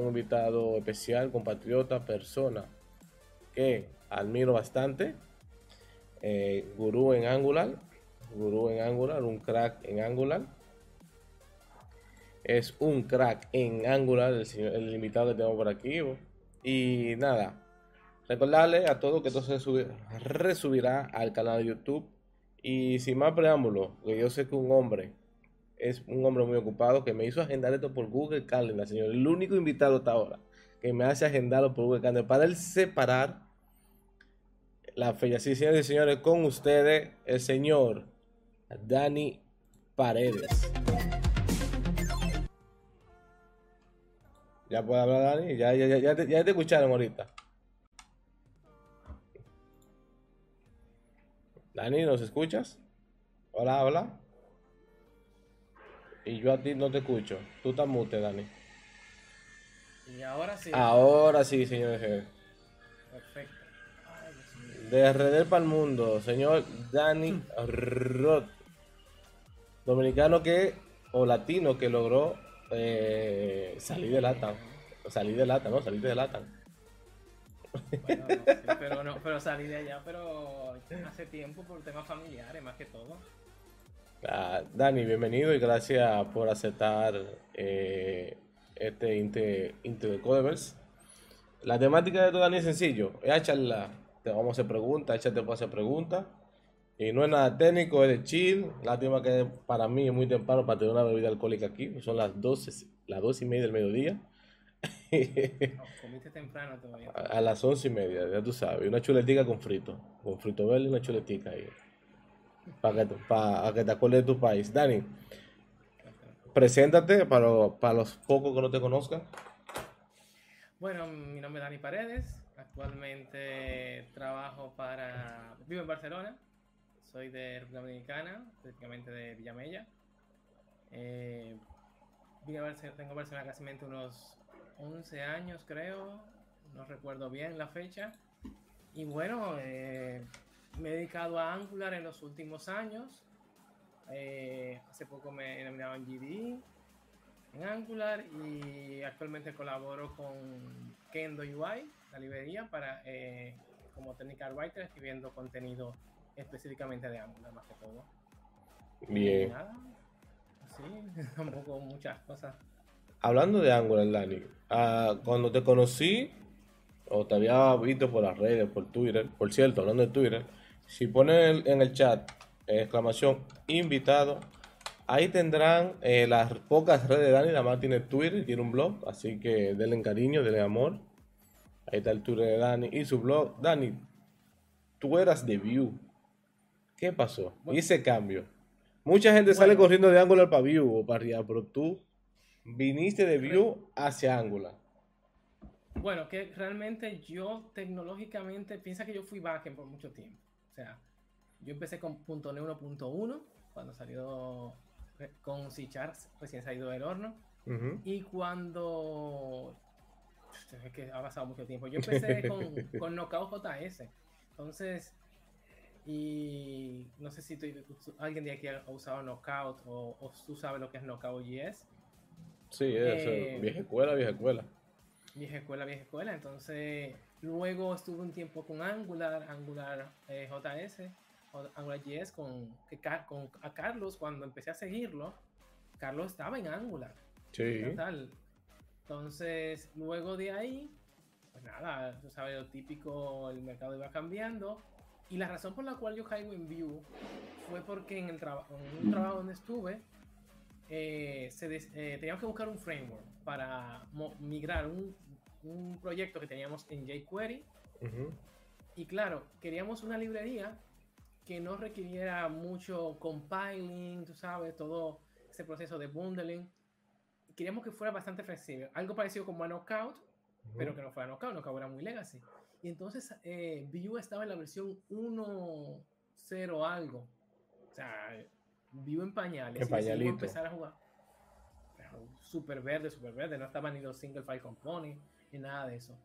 un invitado especial, compatriota, persona que admiro bastante. Eh, gurú en Angular, gurú en Angular, un crack en Angular. Es un crack en Angular, el, el invitado que tenemos por aquí. Y nada, recordarle a todos que esto se subi- resubirá al canal de YouTube. Y sin más preámbulo, que yo sé que un hombre es un hombre muy ocupado que me hizo agendar esto por Google Calendar, señor. El único invitado hasta ahora que me hace agendarlo por Google Calendar para él separar la fecha. Sí, señores y señores, con ustedes el señor Dani Paredes. Ya puede hablar Dani, ya, ya, ya, ya te, ya te escucharon ahorita. Dani, ¿nos escuchas? Hola, hola. Y yo a ti no te escucho. Tú estás mute, Dani. Y ahora sí. Ahora sí, y señores. Perfecto. Ay, Dios mío. De RD para el mundo, señor Dani Roth. Dominicano que, o latino que logró eh, salir de lata. Salir de lata, ¿no? Salir de lata. Bueno, no, sí, pero no, pero salí de allá, pero hace tiempo por temas familiares más que todo. Ah, Dani, bienvenido y gracias por aceptar eh, este Inte, Inte de Codeverse. La temática de esto, Dani, es sencillo. Es a charlar. Te vamos a hacer preguntas, échate para hacer preguntas. Y no es nada técnico, es de chill. Lástima que para mí es muy temprano para tener una bebida alcohólica aquí. Son las 12, las 12 y media del mediodía. No, comiste temprano todavía. A a las once y media, ya tú sabes. Una chuletica con frito. Con frito verde y una chuletica ahí. Para que, para que te acuerdes de tu país. Dani, preséntate para, para los pocos que no te conozcan. Bueno, mi nombre es Dani Paredes. Actualmente trabajo para. Vivo en Barcelona. Soy de República Dominicana, específicamente de Villamella. Eh, vine a Barce- tengo Barcelona casi unos 11 años, creo. No recuerdo bien la fecha. Y bueno, eh, me he dedicado a Angular en los últimos años. Eh, hace poco me nominaron GDE en Angular y actualmente colaboro con Kendo UI, la librería, para eh, como technical writer escribiendo contenido específicamente de Angular más que todo. Bien. nada, sí, tampoco muchas cosas. Hablando de Angular, Dani, ah, cuando te conocí, o te había visto por las redes, por Twitter, por cierto, hablando de Twitter, si pones el- en el chat exclamación invitado, ahí tendrán eh, las pocas redes de Dani, nada más tiene Twitter, tiene un blog, así que denle cariño, denle amor. Ahí está el Twitter de Dani y su blog. Dani, tú eras de Vue. ¿Qué pasó? Y ese cambio. Mucha gente sale Bueno. corriendo de Angular para Vue o para arriba, pero tú viniste de Vue hacia Angular. Bueno, que realmente yo tecnológicamente, piensa que yo fui backend por mucho tiempo. O sea, yo empecé con .NET 1.1 cuando salió eh, con C recién salido del horno. Y cuando. Es que ha pasado mucho tiempo. Yo empecé con, con Knockout JS. Entonces. Y no sé si tú- alguien de aquí ha usado Knockout o, o tú sabes lo que es Knockout JS. Sí, eso, Eh, vieja escuela, vieja escuela. Vieja escuela, vieja escuela. Entonces, luego estuve un tiempo con Angular, Angular eh, JS, o Angular JS con, con a Carlos. Cuando empecé a seguirlo, Carlos estaba en Angular. Sí. Entonces, luego de ahí, pues nada, tú sabes, lo típico, el mercado iba cambiando. Y la razón por la cual yo caigo en Vue fue porque en, el en un trabajo donde estuve, eh, se eh, teníamos que buscar un framework para migrar un, un proyecto que teníamos en jQuery. Ujú. Y claro, queríamos una librería que no requiriera mucho compiling, tú sabes, todo ese proceso de bundling. Queríamos que fuera bastante flexible. Algo parecido como a Knockout, pero que no fuera Knockout, Knockout era muy legacy. Y entonces eh, Vue estaba en la versión 1.0 algo. O sea, Vue en pañales. En y pañalito. empezar a jugar. Súper verde, súper verde. No estaban ni los single file components ni nada de eso.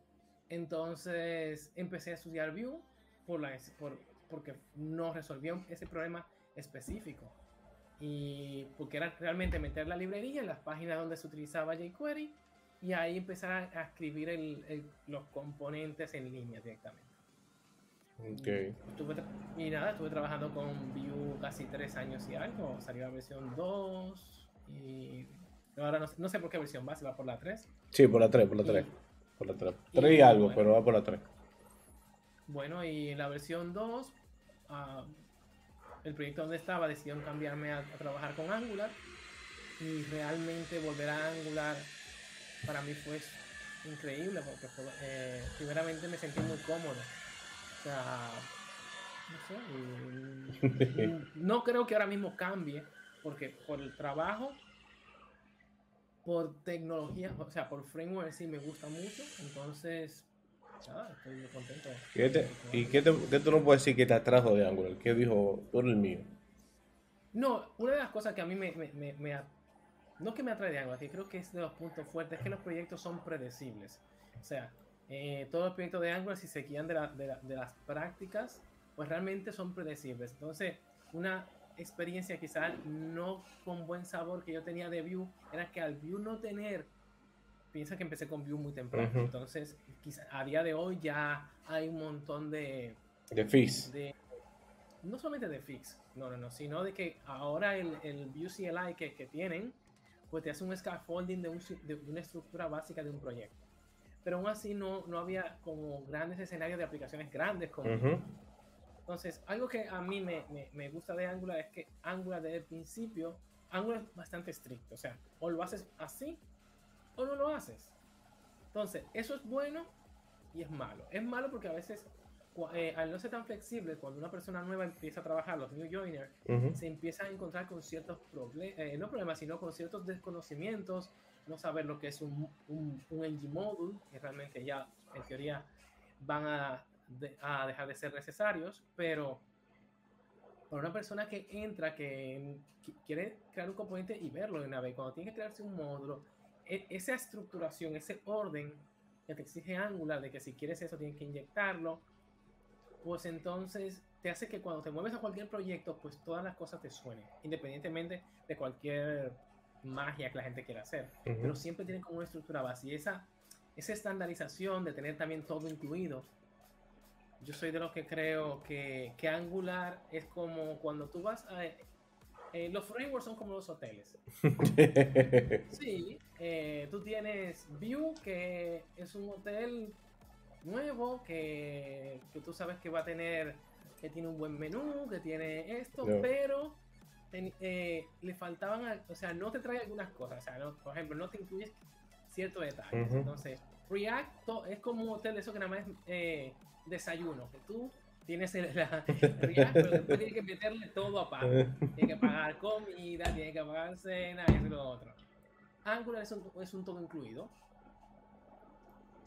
Entonces empecé a estudiar Vue por la, por, porque no resolvió ese problema específico. Y porque era realmente meter la librería en las páginas donde se utilizaba jQuery y ahí empezar a, escribir el, los componentes en línea directamente. Okay. y nada, estuve trabajando con Vue casi tres años y algo. Salió la versión 2 y ahora no, sé por qué versión va, se va por la 3. Sí, por la 3, por la 3. por la 3. 3 y, algo, pero va por la 3. Bueno, y en la versión 2, ah, el proyecto donde estaba decidieron cambiarme a, trabajar con Angular y realmente volver a Angular para mí fue increíble porque eh, primeramente me sentí muy cómodo. O sea, no sé, no creo que ahora mismo cambie porque por el trabajo, por tecnología, o sea, por framework sí me gusta mucho, entonces estoy muy contento. ¿Y qué, tú no puedes decir que te atrajo de Angular? ¿Qué dijo, tú el mío? No, una de las cosas que a mí me, me, me, no que me atrae de Angular, que creo que es de los puntos fuertes, es que los proyectos son predecibles. O sea, eh, todos los proyectos de Angular, si se guían de, de, de, las prácticas, pues realmente son predecibles. Entonces, una experiencia quizás no con buen sabor que yo tenía de Vue era que al Vue no tener piensa que empecé con Vue muy temprano. Entonces, quizá, a día de hoy ya hay un montón de... De fix. no solamente de fix, no, no, no, sino de que ahora el, el Vue CLI que, que tienen, pues te hace un scaffolding de, un, de, una estructura básica de un proyecto. Pero aún así no, no había como grandes escenarios de aplicaciones grandes como... Entonces, algo que a mí me, me, me, gusta de Angular es que Angular desde el principio, Angular es bastante estricto. O sea, o lo haces así o no lo haces. Entonces, eso es bueno y es malo. Es malo porque a veces, eh, al no ser tan flexible, cuando una persona nueva empieza a trabajar, los new joiners, se empieza a encontrar con ciertos problemas, eh, no problemas, sino con ciertos desconocimientos, no saber lo que es un, un, un ng module, que realmente ya en teoría van a, a dejar de ser necesarios, pero para una persona que entra, que, quiere crear un componente y verlo de una vez, cuando tiene que crearse un módulo, e, esa estructuración, ese orden que te exige Angular, de que si quieres eso tienes que inyectarlo, pues entonces te hace que cuando te mueves a cualquier proyecto, pues todas las cosas te suenen, independientemente de cualquier magia que la gente quiera hacer. Pero siempre tienen como una estructura base. Y esa, esa estandarización de tener también todo incluido, yo soy de los que creo que, que Angular es como cuando tú vas a eh, los frameworks son como los hoteles. sí, eh, tú tienes View, que es un hotel nuevo, que, que, tú sabes que va a tener, que tiene un buen menú, que tiene esto, pero eh, le faltaban, o sea, no te trae algunas cosas, o sea, por ejemplo, no te incluye ciertos detalles. Entonces, React es como un hotel, eso que nada más es desayuno, que tú tienes el, la, pero después tienes que meterle todo a pago. Tienes que pagar comida, tienes que pagar cena, y lo otro. Angular es un, es un todo incluido.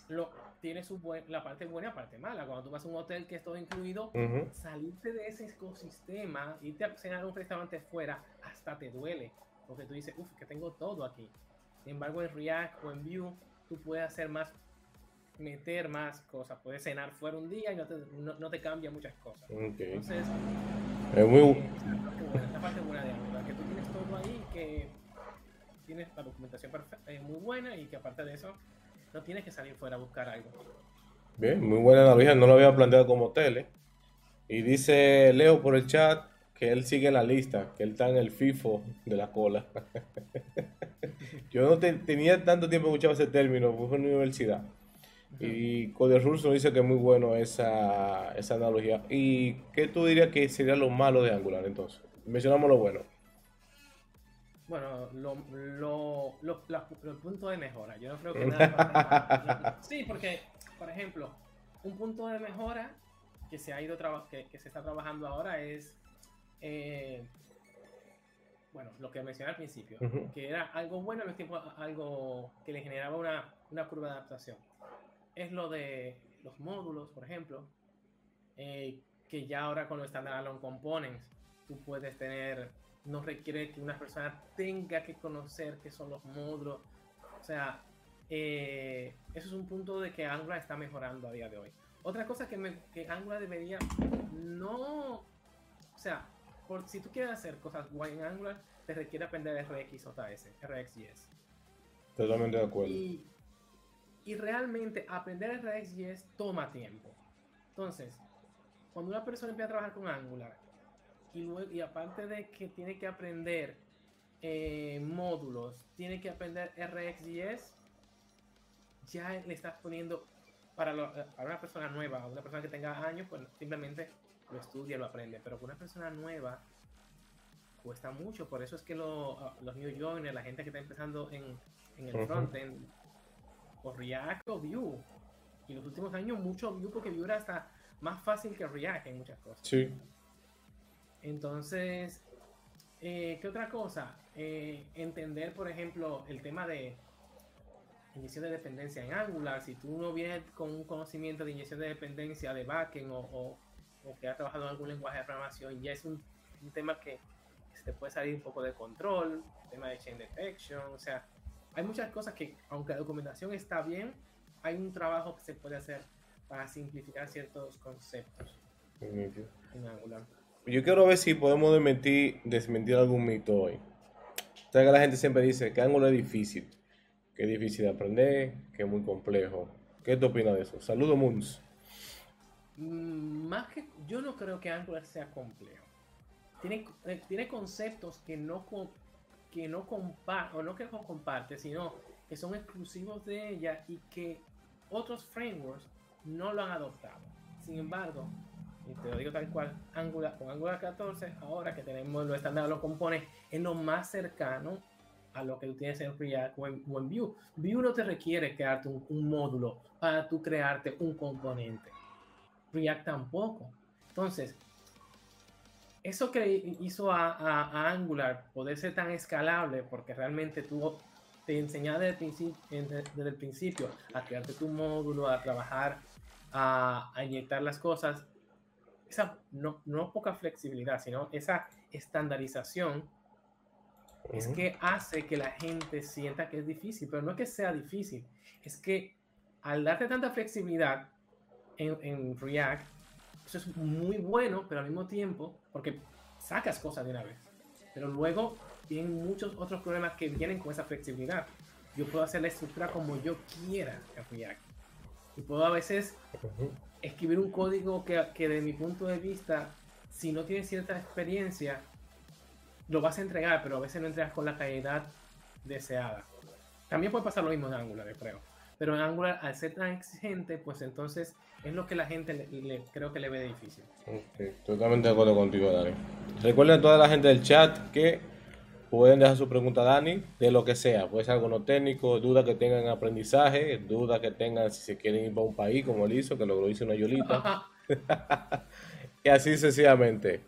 Lo, tiene su buen, la parte buena y la parte mala. Cuando tú vas a un hotel que es todo incluido, salirte de ese ecosistema, irte a cenar a un restaurante fuera, hasta te duele. Porque tú dices, uff, que tengo todo aquí. Sin embargo, en React o en Vue, tú puedes hacer más meter más cosas. Puedes cenar fuera un día y no te, no, te cambia muchas cosas. Entonces, es muy eh, esta parte buena de Angular, que tú tienes todo ahí, que tienes la documentación perfecta, es muy buena y que aparte de eso, no tienes que salir fuera a buscar algo. Bien, muy buena analogía, no lo había planteado como tele. Y dice Leo por el chat que él sigue en la lista, que él está en el FIFO de la cola. Yo no tenía tanto tiempo escuchado ese término, fue en la universidad. Y Cody Russo dice que es muy bueno esa, esa analogía. ¿Y qué tú dirías que sería lo malo de Angular entonces? Mencionamos lo bueno. Bueno, lo, lo, lo, el punto de mejora. Yo no creo que nada. sí, porque, por ejemplo, un punto de mejora que se ha ido que, que, se está trabajando ahora es eh, bueno, lo que mencioné al principio, que era algo bueno al tiempo algo que le generaba una, una curva de adaptación es lo de los módulos, por ejemplo, eh, que ya ahora con los standalone components tú puedes tener, no requiere que una persona tenga que conocer qué son los módulos. O sea, eh, eso es un punto de que Angular está mejorando a día de hoy. Otra cosa que, me, que Angular debería no, o sea, por, si tú quieres hacer cosas guay en Angular, te requiere aprender RX o RxJS, RxJS. Totalmente de acuerdo. Y Y realmente aprender React.js toma tiempo. Entonces, cuando una persona empieza a trabajar con Angular, y, luego, y aparte de que tiene que aprender eh, módulos, tiene que aprender RxJS, ya le estás poniendo para, una persona nueva, una persona que tenga años, pues simplemente lo estudia, lo aprende, pero con una persona nueva cuesta mucho, por eso es que ah, los new joiners, la gente que está empezando en, en el frontend, o React o Vue, y los últimos años mucho Vue porque Vue era hasta más fácil que React en muchas cosas. Sí. Entonces, eh, ¿qué otra cosa? Eh, entender, por ejemplo, el tema de inyección de dependencia en Angular. Si tú no vienes con un conocimiento de inyección de dependencia de backend o, o, que has trabajado en algún lenguaje de programación, ya es un, tema que se te puede salir un poco de control, el tema de chain detection, o sea, hay muchas cosas que, aunque la documentación está bien, hay un trabajo que se puede hacer para simplificar ciertos conceptos en Angular. Yo quiero ver si podemos desmentir, desmentir algún mito hoy. O sea, que la gente siempre dice que Angular es difícil, que es difícil de aprender, que es muy complejo. ¿Qué te opinas de eso? Saludos, Moons. Mm, más que yo no creo que Angular sea complejo. Tiene, eh, tiene conceptos que no, que no o no que comparte, sino que son exclusivos de ella y que otros frameworks no lo han adoptado. Sin embargo, y te lo digo tal cual, Angular, con Angular 14, ahora que tenemos los estándares, los componentes, es lo más cercano a lo que tú tienes en React o en, Vue. Vue no te requiere crearte un, módulo para tú crearte un componente. React tampoco. Entonces, eso que hizo a, Angular poder ser tan escalable, porque realmente tú te enseñas desde desde el principio a crearte tu módulo, a trabajar, a, a inyectar las cosas, esa no, no poca flexibilidad, sino esa estandarización es que hace que la gente sienta que es difícil, pero no es que sea difícil, es que al darte tanta flexibilidad en, en React, eso es muy bueno, pero al mismo tiempo, porque sacas cosas de una vez, pero luego tienen muchos otros problemas que vienen con esa flexibilidad. Yo puedo hacer la estructura como yo quiera en React. Y puedo a veces escribir un código que, que de mi punto de vista, si no tienes cierta experiencia, lo vas a entregar, pero a veces no entregas con la calidad deseada. También puede pasar lo mismo en Angular, creo. Pero en Angular, al ser tan exigente, pues entonces es lo que la gente le, creo que le ve difícil. totalmente de acuerdo contigo, Dani. Recuerden a toda la gente del chat que pueden dejar su pregunta a Dani de lo que sea. Puede ser algo no técnico, dudas que tengan en aprendizaje, dudas que tengan si se quieren ir para un país, como él hizo, que lo hizo una Yolita. y así sencillamente.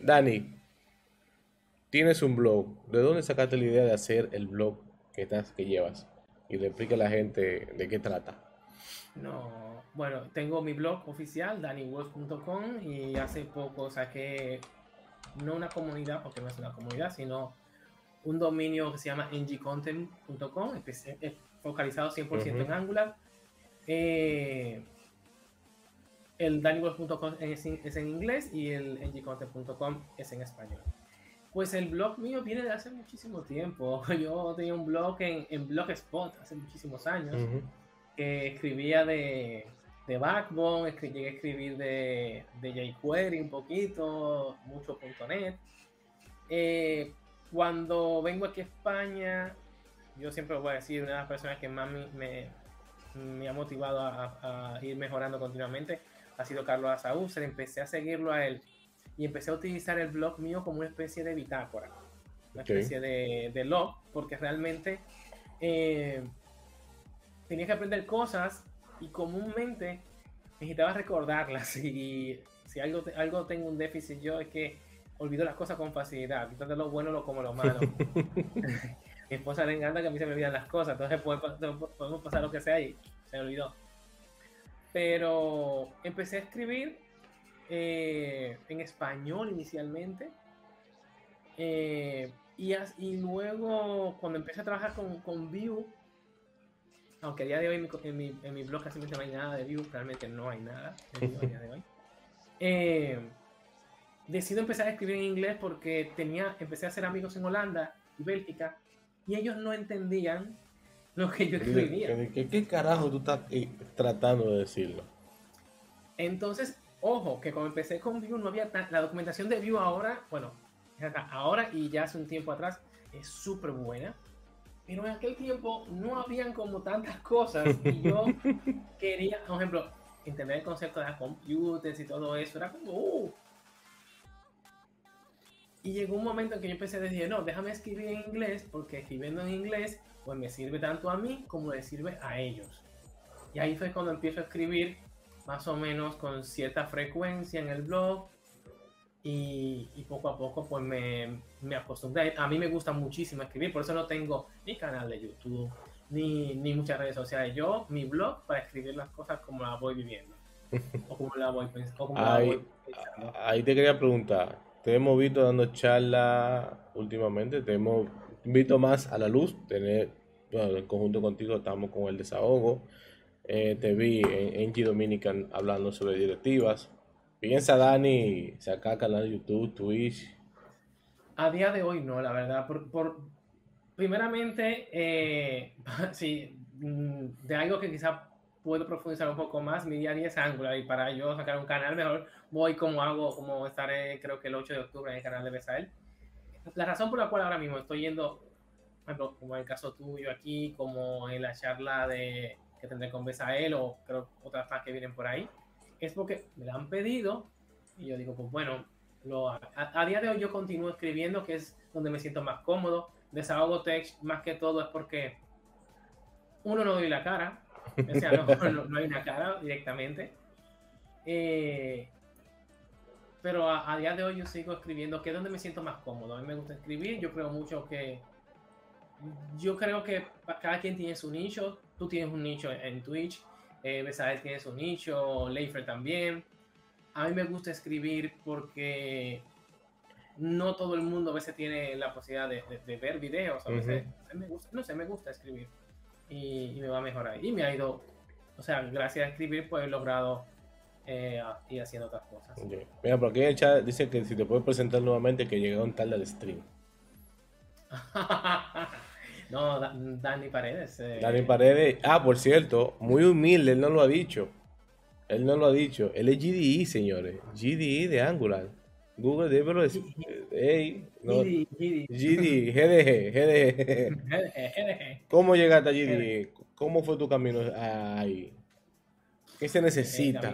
Dani, tienes un blog. ¿De dónde sacaste la idea de hacer el blog que, estás, que llevas? Y le explica a la gente de qué trata. No, bueno, tengo mi blog oficial, daniwolf.com, y hace poco saqué no una comunidad, porque no es una comunidad, sino un dominio que se llama ngcontent.com, focalizado 100% en Angular. Eh, el daniwolf.com es, es, en inglés y el ngcontent.com es en español. Pues el blog mío viene de hace muchísimo tiempo. Yo tenía un blog en, en Blogspot hace muchísimos años que escribía de, de Backbone, llegué a escribir de, de jQuery un poquito, mucho .NET. Eh, cuando vengo aquí a España, yo siempre voy a decir, una de las personas que más me, me, ha motivado a, a, ir mejorando continuamente ha sido Carlos Asaúcer. Empecé a seguirlo a él y empecé a utilizar el blog mío como una especie de bitácora, una especie de, de, log, porque realmente eh, tenía que aprender cosas y comúnmente necesitaba recordarlas y si algo, algo tengo un déficit yo es que olvido las cosas con facilidad, tanto lo bueno como lo malo. Mi esposa le encanta que a mí se me olvidan las cosas, entonces podemos pasar lo que sea y se me olvidó. Pero empecé a escribir eh, en español inicialmente. Eh, y, y, luego, cuando empecé a trabajar con, con Vue, aunque a día de hoy en mi, en mi, blog casi no hay nada de Vue, realmente no hay nada de Vue a día de hoy. Eh, decido empezar a escribir en inglés porque tenía, empecé a hacer amigos en Holanda y Bélgica y ellos no entendían lo que yo escribía. ¿Qué, qué carajo tú estás eh, tratando de decirlo? Entonces, ojo, que cuando empecé con Vue no había la documentación de Vue ahora, bueno, ahora y ya hace un tiempo atrás es súper buena. Pero en aquel tiempo no habían como tantas cosas y yo quería, por ejemplo, entender el concepto de las computers y todo eso. Era como, uh. Y llegó un momento en que yo empecé a decir, no, déjame escribir en inglés, porque escribiendo en inglés, pues me sirve tanto a mí como le sirve a ellos. Y ahí fue cuando empiezo a escribir más o menos con cierta frecuencia en el blog. Y, poco a poco pues me, me acostumbré. A mí me gusta muchísimo escribir, por eso no tengo ni canal de YouTube, ni, ni muchas redes sociales. Yo, mi blog, para escribir las cosas como las voy viviendo. o como las voy, pensando. ahí, ahí te quería preguntar. Te hemos visto dando charlas últimamente, te hemos visto más a la luz, tener, bueno, en conjunto contigo estamos con el desahogo. Eh, te vi en G Dominican hablando sobre directivas. Piensa, Dani, sacar canal de YouTube, Twitch. A día de hoy no, la verdad. Por, por primeramente, eh, sí, mm, de algo que quizá puedo profundizar un poco más, mi día a día es Angular y para yo sacar un canal mejor voy como hago, como estaré creo que el 8 de octubre en el canal de Besael. La razón por la cual ahora mismo estoy yendo, como en el caso tuyo aquí, como en la charla de, que tendré con Besael o creo otras más que vienen por ahí, es porque me la han pedido y yo digo, pues bueno, lo, a, a, día de hoy yo continúo escribiendo, que es donde me siento más cómodo. Desahogo Tech, más que todo, es porque uno no doy la cara, o sea, no, no, hay una cara directamente. Eh, pero a, a, día de hoy yo sigo escribiendo, que es donde me siento más cómodo. A mí me gusta escribir, yo creo mucho que. Yo creo que cada quien tiene su nicho. Tú tienes un nicho en Twitch, eh, Besael tiene su nicho, Leifer también. A mí me gusta escribir porque no todo el mundo a veces tiene la posibilidad de, de, de ver videos. A veces me gusta, no sé, me gusta escribir y, y, me va a mejorar. Y me ha ido, o sea, gracias a escribir, pues he logrado eh, ir haciendo otras cosas. Okay. Mira, por aquí el chat dice que si te puedes presentar nuevamente, que llegaron tarde al stream. no, Dani Paredes. Eh. Dani Paredes. Ah, por cierto, muy humilde, él no lo ha dicho. Él no lo ha dicho. Él es GDE, señores. GDE de Angular. Google Developers. Hey, no, GD, GD. GDG, GDG. ¿Cómo llegaste a GD? ¿Cómo fue tu camino ahí? ¿Qué se necesita?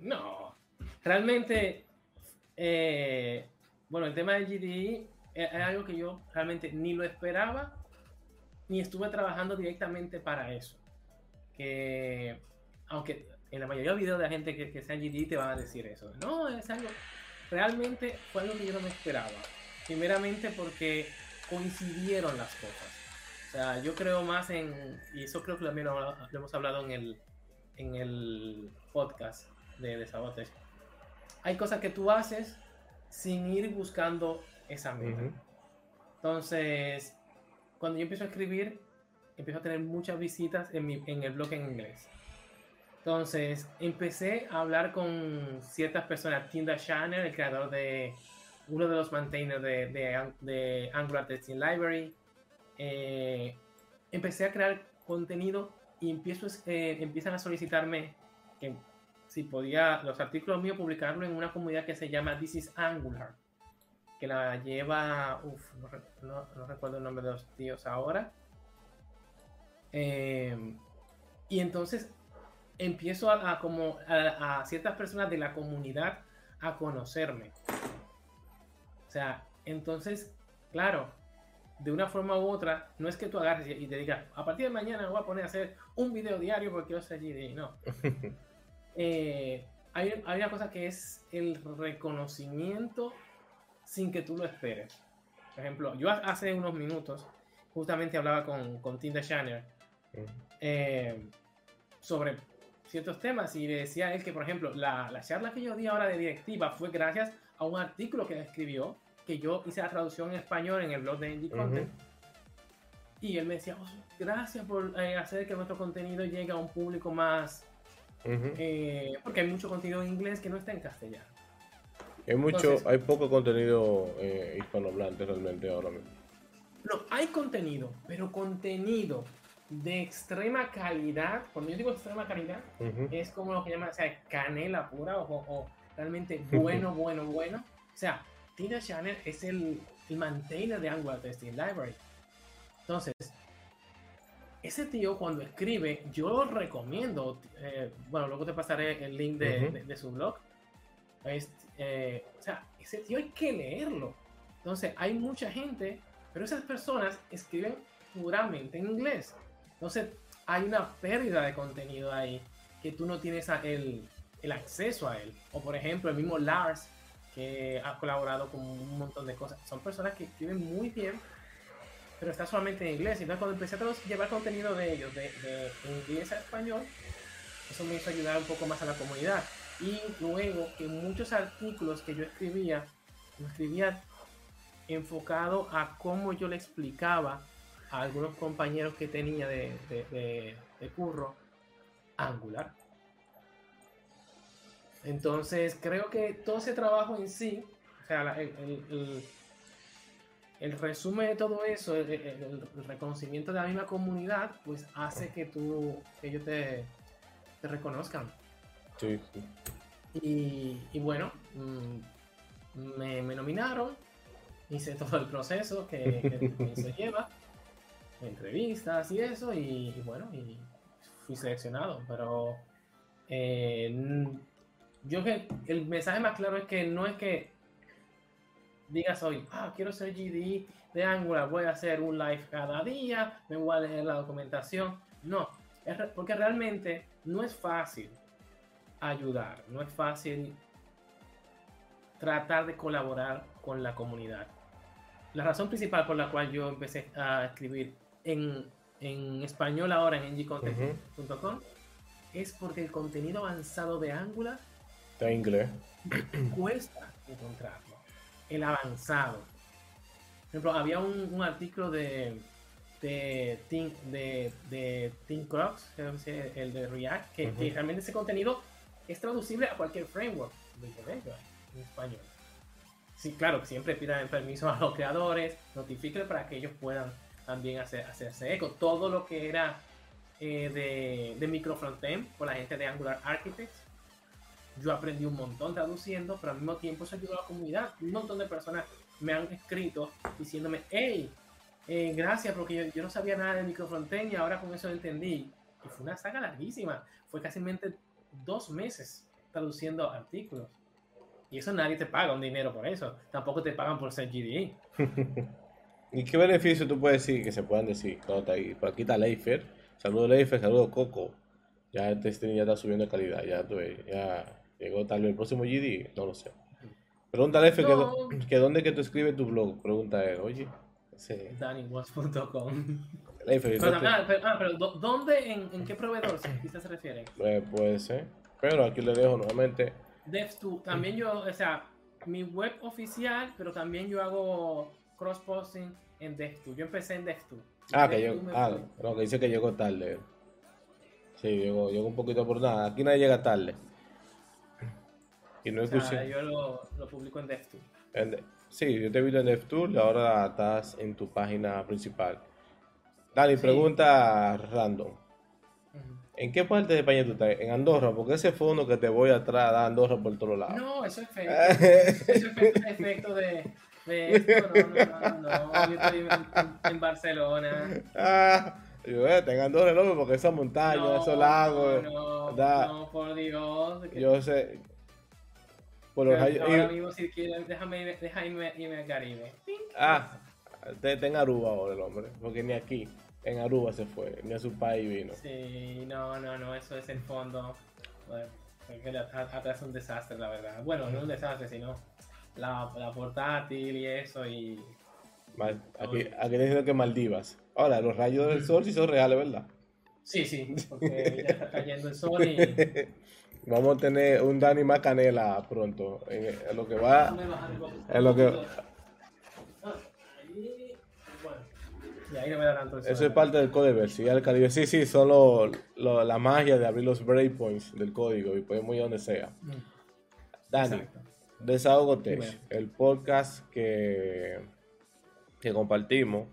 No, realmente, eh, bueno, el tema del GDE es algo que yo realmente ni lo esperaba, ni estuve trabajando directamente para eso. Que, aunque en la mayoría de videos de la gente que, que sea GD te van a decir eso. No, es algo, realmente fue algo que yo no me esperaba. Primeramente porque coincidieron las cosas. O sea, yo creo más en, y eso creo que también lo, hemos hablado en el, en el podcast de, de. Hay cosas que tú haces sin ir buscando esa meta. Uh -huh. Entonces, cuando yo empiezo a escribir, empiezo a tener muchas visitas en, mi, en el blog en inglés. Entonces, empecé a hablar con ciertas personas. Tinda Shanner, el creador de uno de los maintainers de, de, de Angular Testing Library. Eh, empecé a crear contenido y empiezo, eh, empiezan a solicitarme que si podía los artículos míos publicarlo en una comunidad que se llama This is Angular, que la lleva, uf, no, recuerdo el nombre de los tíos ahora. Eh, y entonces empiezo a, a como a, a, ciertas personas de la comunidad a conocerme. O sea, entonces, claro, de una forma u otra, no es que tú agarres y te digas, a partir de mañana voy a poner a hacer un video diario porque yo soy GD, no. eh, hay, hay, una cosa que es el reconocimiento sin que tú lo esperes. Por ejemplo, yo hace unos minutos justamente hablaba con, con Tim Shanner eh, sobre ciertos temas y le decía a él que, por ejemplo, la, la, charla que yo di ahora de directiva fue gracias a un artículo que él escribió, que yo hice la traducción en español en el blog de Indie uh -huh. Content. Y él me decía, oh, gracias por eh, hacer que nuestro contenido llegue a un público más... Uh -huh. eh, porque hay mucho contenido en inglés que no está en castellano. Hay mucho, Entonces, hay poco contenido eh, hispanohablante realmente ahora mismo. No, hay contenido, pero contenido de extrema calidad. Cuando yo digo extrema calidad, es como lo que llaman, o sea, canela pura o, realmente bueno, bueno, bueno. O sea, Tina Channel es el, el maintainer de Angular Testing Library. Entonces, ese tío cuando escribe, yo lo recomiendo. Eh, bueno, luego te pasaré el link de, su blog. Eh, o sea, ese tío hay que leerlo. Entonces, hay mucha gente, pero esas personas escriben puramente en inglés. Entonces, hay una pérdida de contenido ahí que tú no tienes el, acceso a él. O, por ejemplo, el mismo Lars, que ha colaborado con un montón de cosas. Son personas que escriben muy bien, pero está solamente en inglés. Entonces, cuando empecé a llevar contenido de ellos de, de inglés a español, eso me hizo ayudar un poco más a la comunidad. Y luego que muchos artículos que yo escribía, lo escribía enfocado a cómo yo le explicaba a algunos compañeros que tenía de, de, de curro Angular. Entonces, creo que todo ese trabajo en sí, o sea, el, el, resumen de todo eso, el, reconocimiento de la misma comunidad, pues hace que tú, que ellos te, te reconozcan. Y, bueno, mm, me, me, nominaron, hice todo el proceso que, que se lleva, entrevistas y eso, y, bueno, y fui seleccionado, pero eh, yo que el mensaje más claro es que no es que digas hoy, ah, quiero ser GD de Angular, voy a hacer un live cada día, me voy a leer la documentación. No, es porque realmente no es fácil ayudar, no es fácil tratar de colaborar con la comunidad. La razón principal por la cual yo empecé a escribir en, en español ahora en ngcontent.com es porque el contenido avanzado de Angular en inglés. Cuesta encontrarlo. El avanzado. Por ejemplo, había un, artículo de de Think, de, de Crocs, el de React, que, realmente ese contenido es traducible a cualquier framework en español. Sí, claro, siempre pidan permiso a los creadores, notifiquen para que ellos puedan también hacer, hacerse eco. Todo lo que era eh, de, de micro frontend por la gente de Angular Architects yo aprendí un montón traduciendo, pero al mismo tiempo eso ayudó a la comunidad. Un montón de personas me han escrito diciéndome, hey, eh, gracias porque yo, no sabía nada de microfrontend y ahora con eso entendí. Y fue una saga larguísima. Fue casi dos meses traduciendo artículos. Y eso nadie te paga un dinero por eso. Tampoco te pagan por ser GDE. ¿Y qué beneficio tú puedes decir que se puedan decir cuando está ahí? Por aquí está Leifer. Saludos Leifer, saludos Coco. Ya este stream ya está subiendo de calidad. Ya, ya Llegó tal vez el próximo GD, no lo sé. Pregúntale F que, dónde que tú escribes tu blog. Pregunta él, oye. Sí. DannyWatch.com. Pero, ah, pero, ah, pero ¿dónde, en, qué proveedor quizás se refiere? Pues puede ser. Pero aquí le dejo nuevamente. Dev2. También yo, o sea, mi web oficial, pero también yo hago cross-posting en Dev2. Yo empecé en Dev2. Ah, que llegó. Ah, no, que dice que llegó tarde. Sí, llegó, llegó un poquito por nada. Aquí nadie llega tarde. Y no yo lo, publico en DevTool. Sí, yo te he visto en DevTool y ahora estás en tu página principal. Dani, pregunta random. ¿En qué parte de España tú estás? En Andorra, porque ese fondo que te voy atrás da Andorra por todos lados. No, eso es efecto. eso es efecto de, de esto. No, no, no, Yo estoy en, Barcelona. Ah, yo, eh, en Andorra, no, porque esa montaña, esos lagos. No, no, por Dios. Yo sé. Bueno, ahora mismo, si quieres, déjame, déjame irme al Caribe. Ah, está en Aruba ahora el hombre, porque ni aquí, en Aruba se fue, ni a su país vino. Sí, no, no, no, eso es el fondo. Bueno, atrás es un desastre, la verdad. Bueno, no un desastre, sino la, la portátil y eso y... aquí, aquí diciendo que Maldivas. Ahora, los rayos del sol sí son reales, ¿verdad? Sí, sí, porque ya está cayendo el sol y... Vamos a tener un Dani más canela pronto. En, lo que va. En lo que. Eso es parte del código Sí, el Sí, sí, son la magia de abrir los breakpoints del código y podemos ir donde sea. Mm. Dani, Desahogo Tech, el podcast que, que compartimos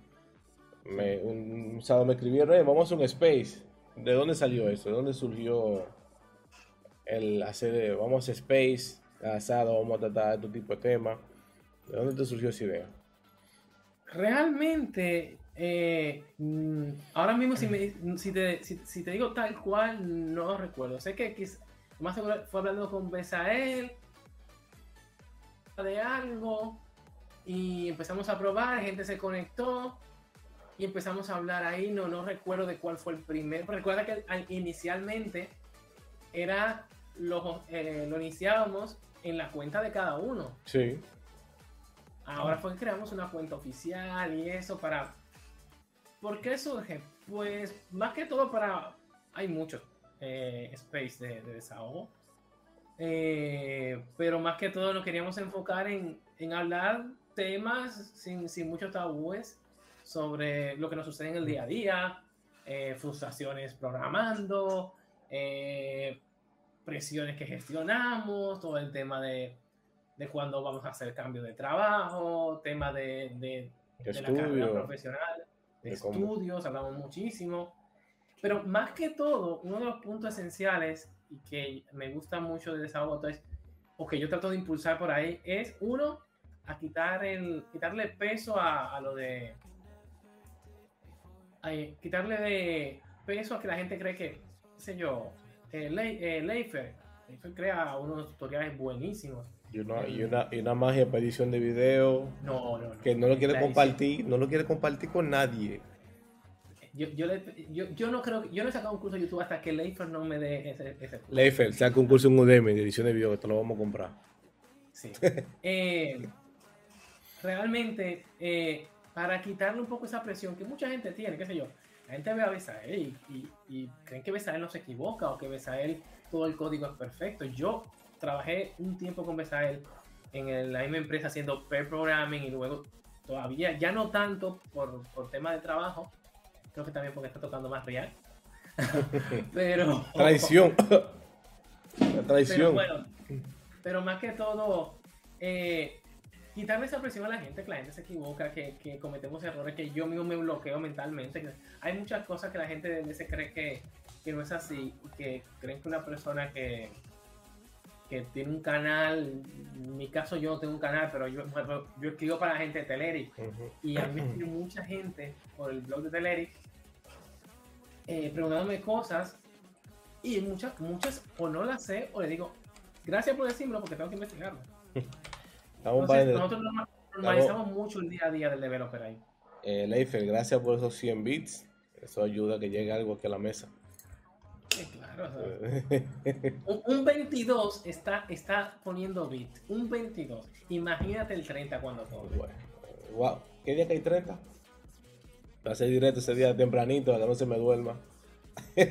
Me, un sábado me escribieron, "Eh, vamos a un space. ¿De dónde salió eso? ¿De dónde surgió el hacer, de- vamos a space, asado, vamos a tratar este tipo de temas? ¿De dónde te surgió esa idea? Realmente, eh, mm, ahora mismo si, me, si, te, si, si te digo tal cual, no recuerdo. Sé que quiz- más seguro fue hablando con Besael de algo y empezamos a probar, gente se conectó y empezamos a hablar ahí. No, no recuerdo de cuál fue el primer. Recuerda que al- inicialmente era lo, eh, lo iniciábamos en la cuenta de cada uno. Sí. Ahora fue que creamos una cuenta oficial y eso para... ¿Por qué surge? Pues más que todo para... Hay mucho eh, space de, de desahogo. Eh, pero más que todo nos queríamos enfocar en, en hablar temas sin, sin muchos tabúes sobre lo que nos sucede en el día a día, eh, frustraciones programando, eh, presiones que gestionamos, todo el tema de, de cuándo vamos a hacer cambio de trabajo, tema de, de, De de la carrera profesional, de, cómo- estudios, hablamos muchísimo. Pero más que todo, uno de los puntos esenciales y que me gusta mucho de Desahogo es, o que yo trato de impulsar por ahí, es uno, a quitar el, quitarle peso a, a lo de... a quitarle de peso a que la gente cree que, qué sé yo, eh, eh, Leifer, Leifer crea unos tutoriales buenísimos. Y una, y una, y una magia para edición de video No, no, no. que no lo quiere compartir, no lo quiere compartir con nadie. Yo, yo, le- yo, yo no creo, yo no he sacado un curso de YouTube hasta que Leifer no me dé ese, ese curso. Leifer, saca un curso en Udemy de edición de video que te lo vamos a comprar. Sí. Eh, realmente, eh, para quitarle un poco esa presión que mucha gente tiene, qué sé yo, la gente ve a Besael y, y- y creen que Besael no se equivoca o que Besael todo el código es perfecto. Yo trabajé un tiempo con Besael en el- la misma empresa haciendo pair programming y luego todavía, ya no tanto por, por tema de trabajo, creo que también porque está tocando más real. Pero Traición. La pero traición. bueno, pero más que todo, eh, quitarle esa presión a la gente, que la gente se equivoca, que, que cometemos errores, que yo mismo me bloqueo mentalmente. que hay muchas cosas que la gente a veces cree que, que no es así, que creen que una persona que, que tiene un canal, en mi caso yo no tengo un canal, pero yo, escribo para la gente de Telerik, Ujú. y a mí me escribe mucha gente por el blog de Telerik eh, preguntándome cosas y muchas, muchas o no las sé o le digo, gracias por decírmelo porque tengo que investigarlo. Estamos Entonces, nosotros norma- normalizamos mucho el día a día del developer ahí. eh, Leifer, gracias por esos 100 bits. Eso ayuda a que llegue algo aquí a la mesa. Sí, claro. un, un 22 está, está poniendo bit. Un 22. Imagínate el 30 cuando todo. Bueno, wow. ¿Qué día que hay 30? Va a ser directo ese día tempranito, que no se me duerma.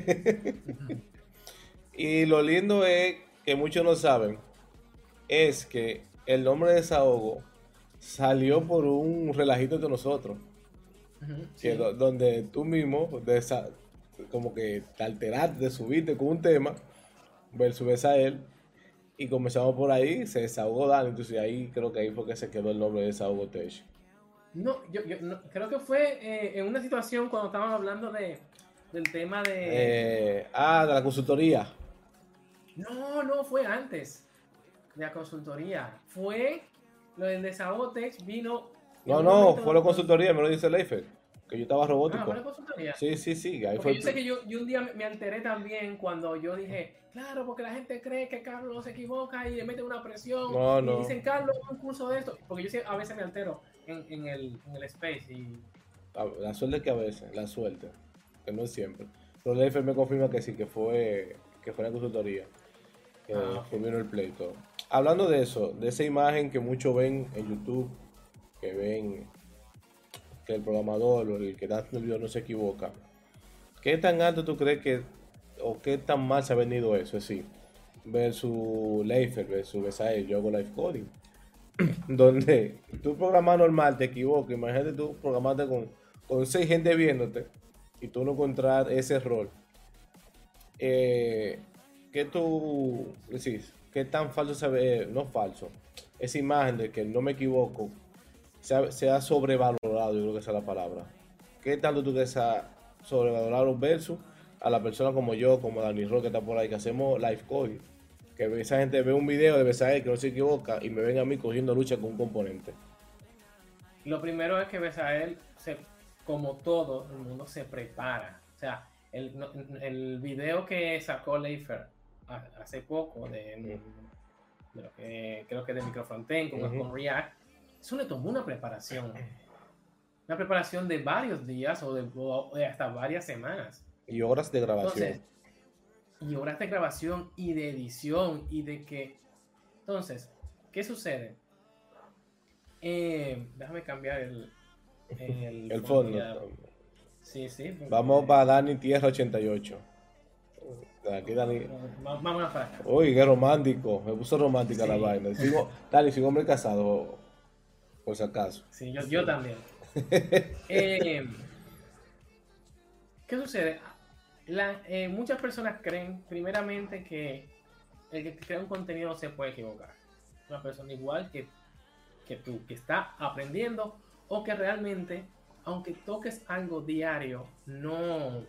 y lo lindo es que muchos no saben, es que el nombre de desahogo salió por un relajito de nosotros, que sí. donde tú mismo desa- como que te alteraste, te subiste con un tema, versus a él, y comenzamos por ahí, se desahogó Dani, entonces ahí creo que ahí fue que se quedó el nombre de desahogo Tech. No, yo, yo no- creo que fue eh, en una situación cuando estábamos hablando de, del tema de... Eh, ah, de la consultoría. No, no, fue antes de la consultoría. Fue lo del desahogo tech, vino... No, no, fue la consultoría, me lo dice Leifer, que yo estaba Ah, robótico. fue la consultoría. Sí, sí, sí, ahí fue. yo sé que yo, yo un día me, alteré también cuando yo dije, claro, porque la gente cree que Carlos se equivoca y le mete una presión. No, y no. dicen, Carlos, un curso de esto. Porque yo a veces me altero en, en el, en el space y A- La suerte que a veces, la suerte, que no es siempre. Pero Leifer me confirma que sí, que fue, que fue la consultoría. Que, Ah, que vino el pleito. Hablando de eso, de esa imagen que muchos ven en YouTube, que ven que el programador o el que da el video no se equivoca. ¿Qué tan alto tú crees que, o qué tan mal se ha venido eso? Es decir, versus Leifer, versus Besael, yo hago live coding. Donde tú programas normal, te equivocas. Imagínate tú programaste con, con seis gente viéndote y tú no encontrar ese error. Eh, ¿Qué tú decís? ¿Qué tan falso se ve? No falso. Esa imagen de que no me equivoco se ha, sobrevalorado, yo creo que esa es la palabra. ¿qué tanto tú crees los versus a la persona como yo, como Dani Rock que está por ahí, que hacemos live code? Que esa gente ve un video de Besael que no se equivoca y me ven a mí cogiendo lucha con un componente. Lo primero es que Besael, se, como todo el mundo, se prepara. O sea, el, el video que sacó Leifer hace poco de, de lo que creo que de Microfrontend con, con React, eso le tomó una preparación. Una preparación de varios días o de, hasta varias semanas. Y horas de grabación. y horas de grabación y de edición y de que... Entonces, ¿qué sucede? Eh, déjame cambiar el... El, fondo. Sí, sí. Vamos para Dani Tierra 88. Aquí Dani. Vamos a acá. Uy, qué romántico. Me puso romántica la vaina. Sigo, Dani, soy un hombre casado, por si acaso. Sí, yo, yo también. eh, ¿Qué sucede? La, eh, muchas personas creen, primeramente, que el que crea un contenido se puede equivocar. Una persona igual que, que tú, que está aprendiendo o que realmente, aunque toques algo diario, no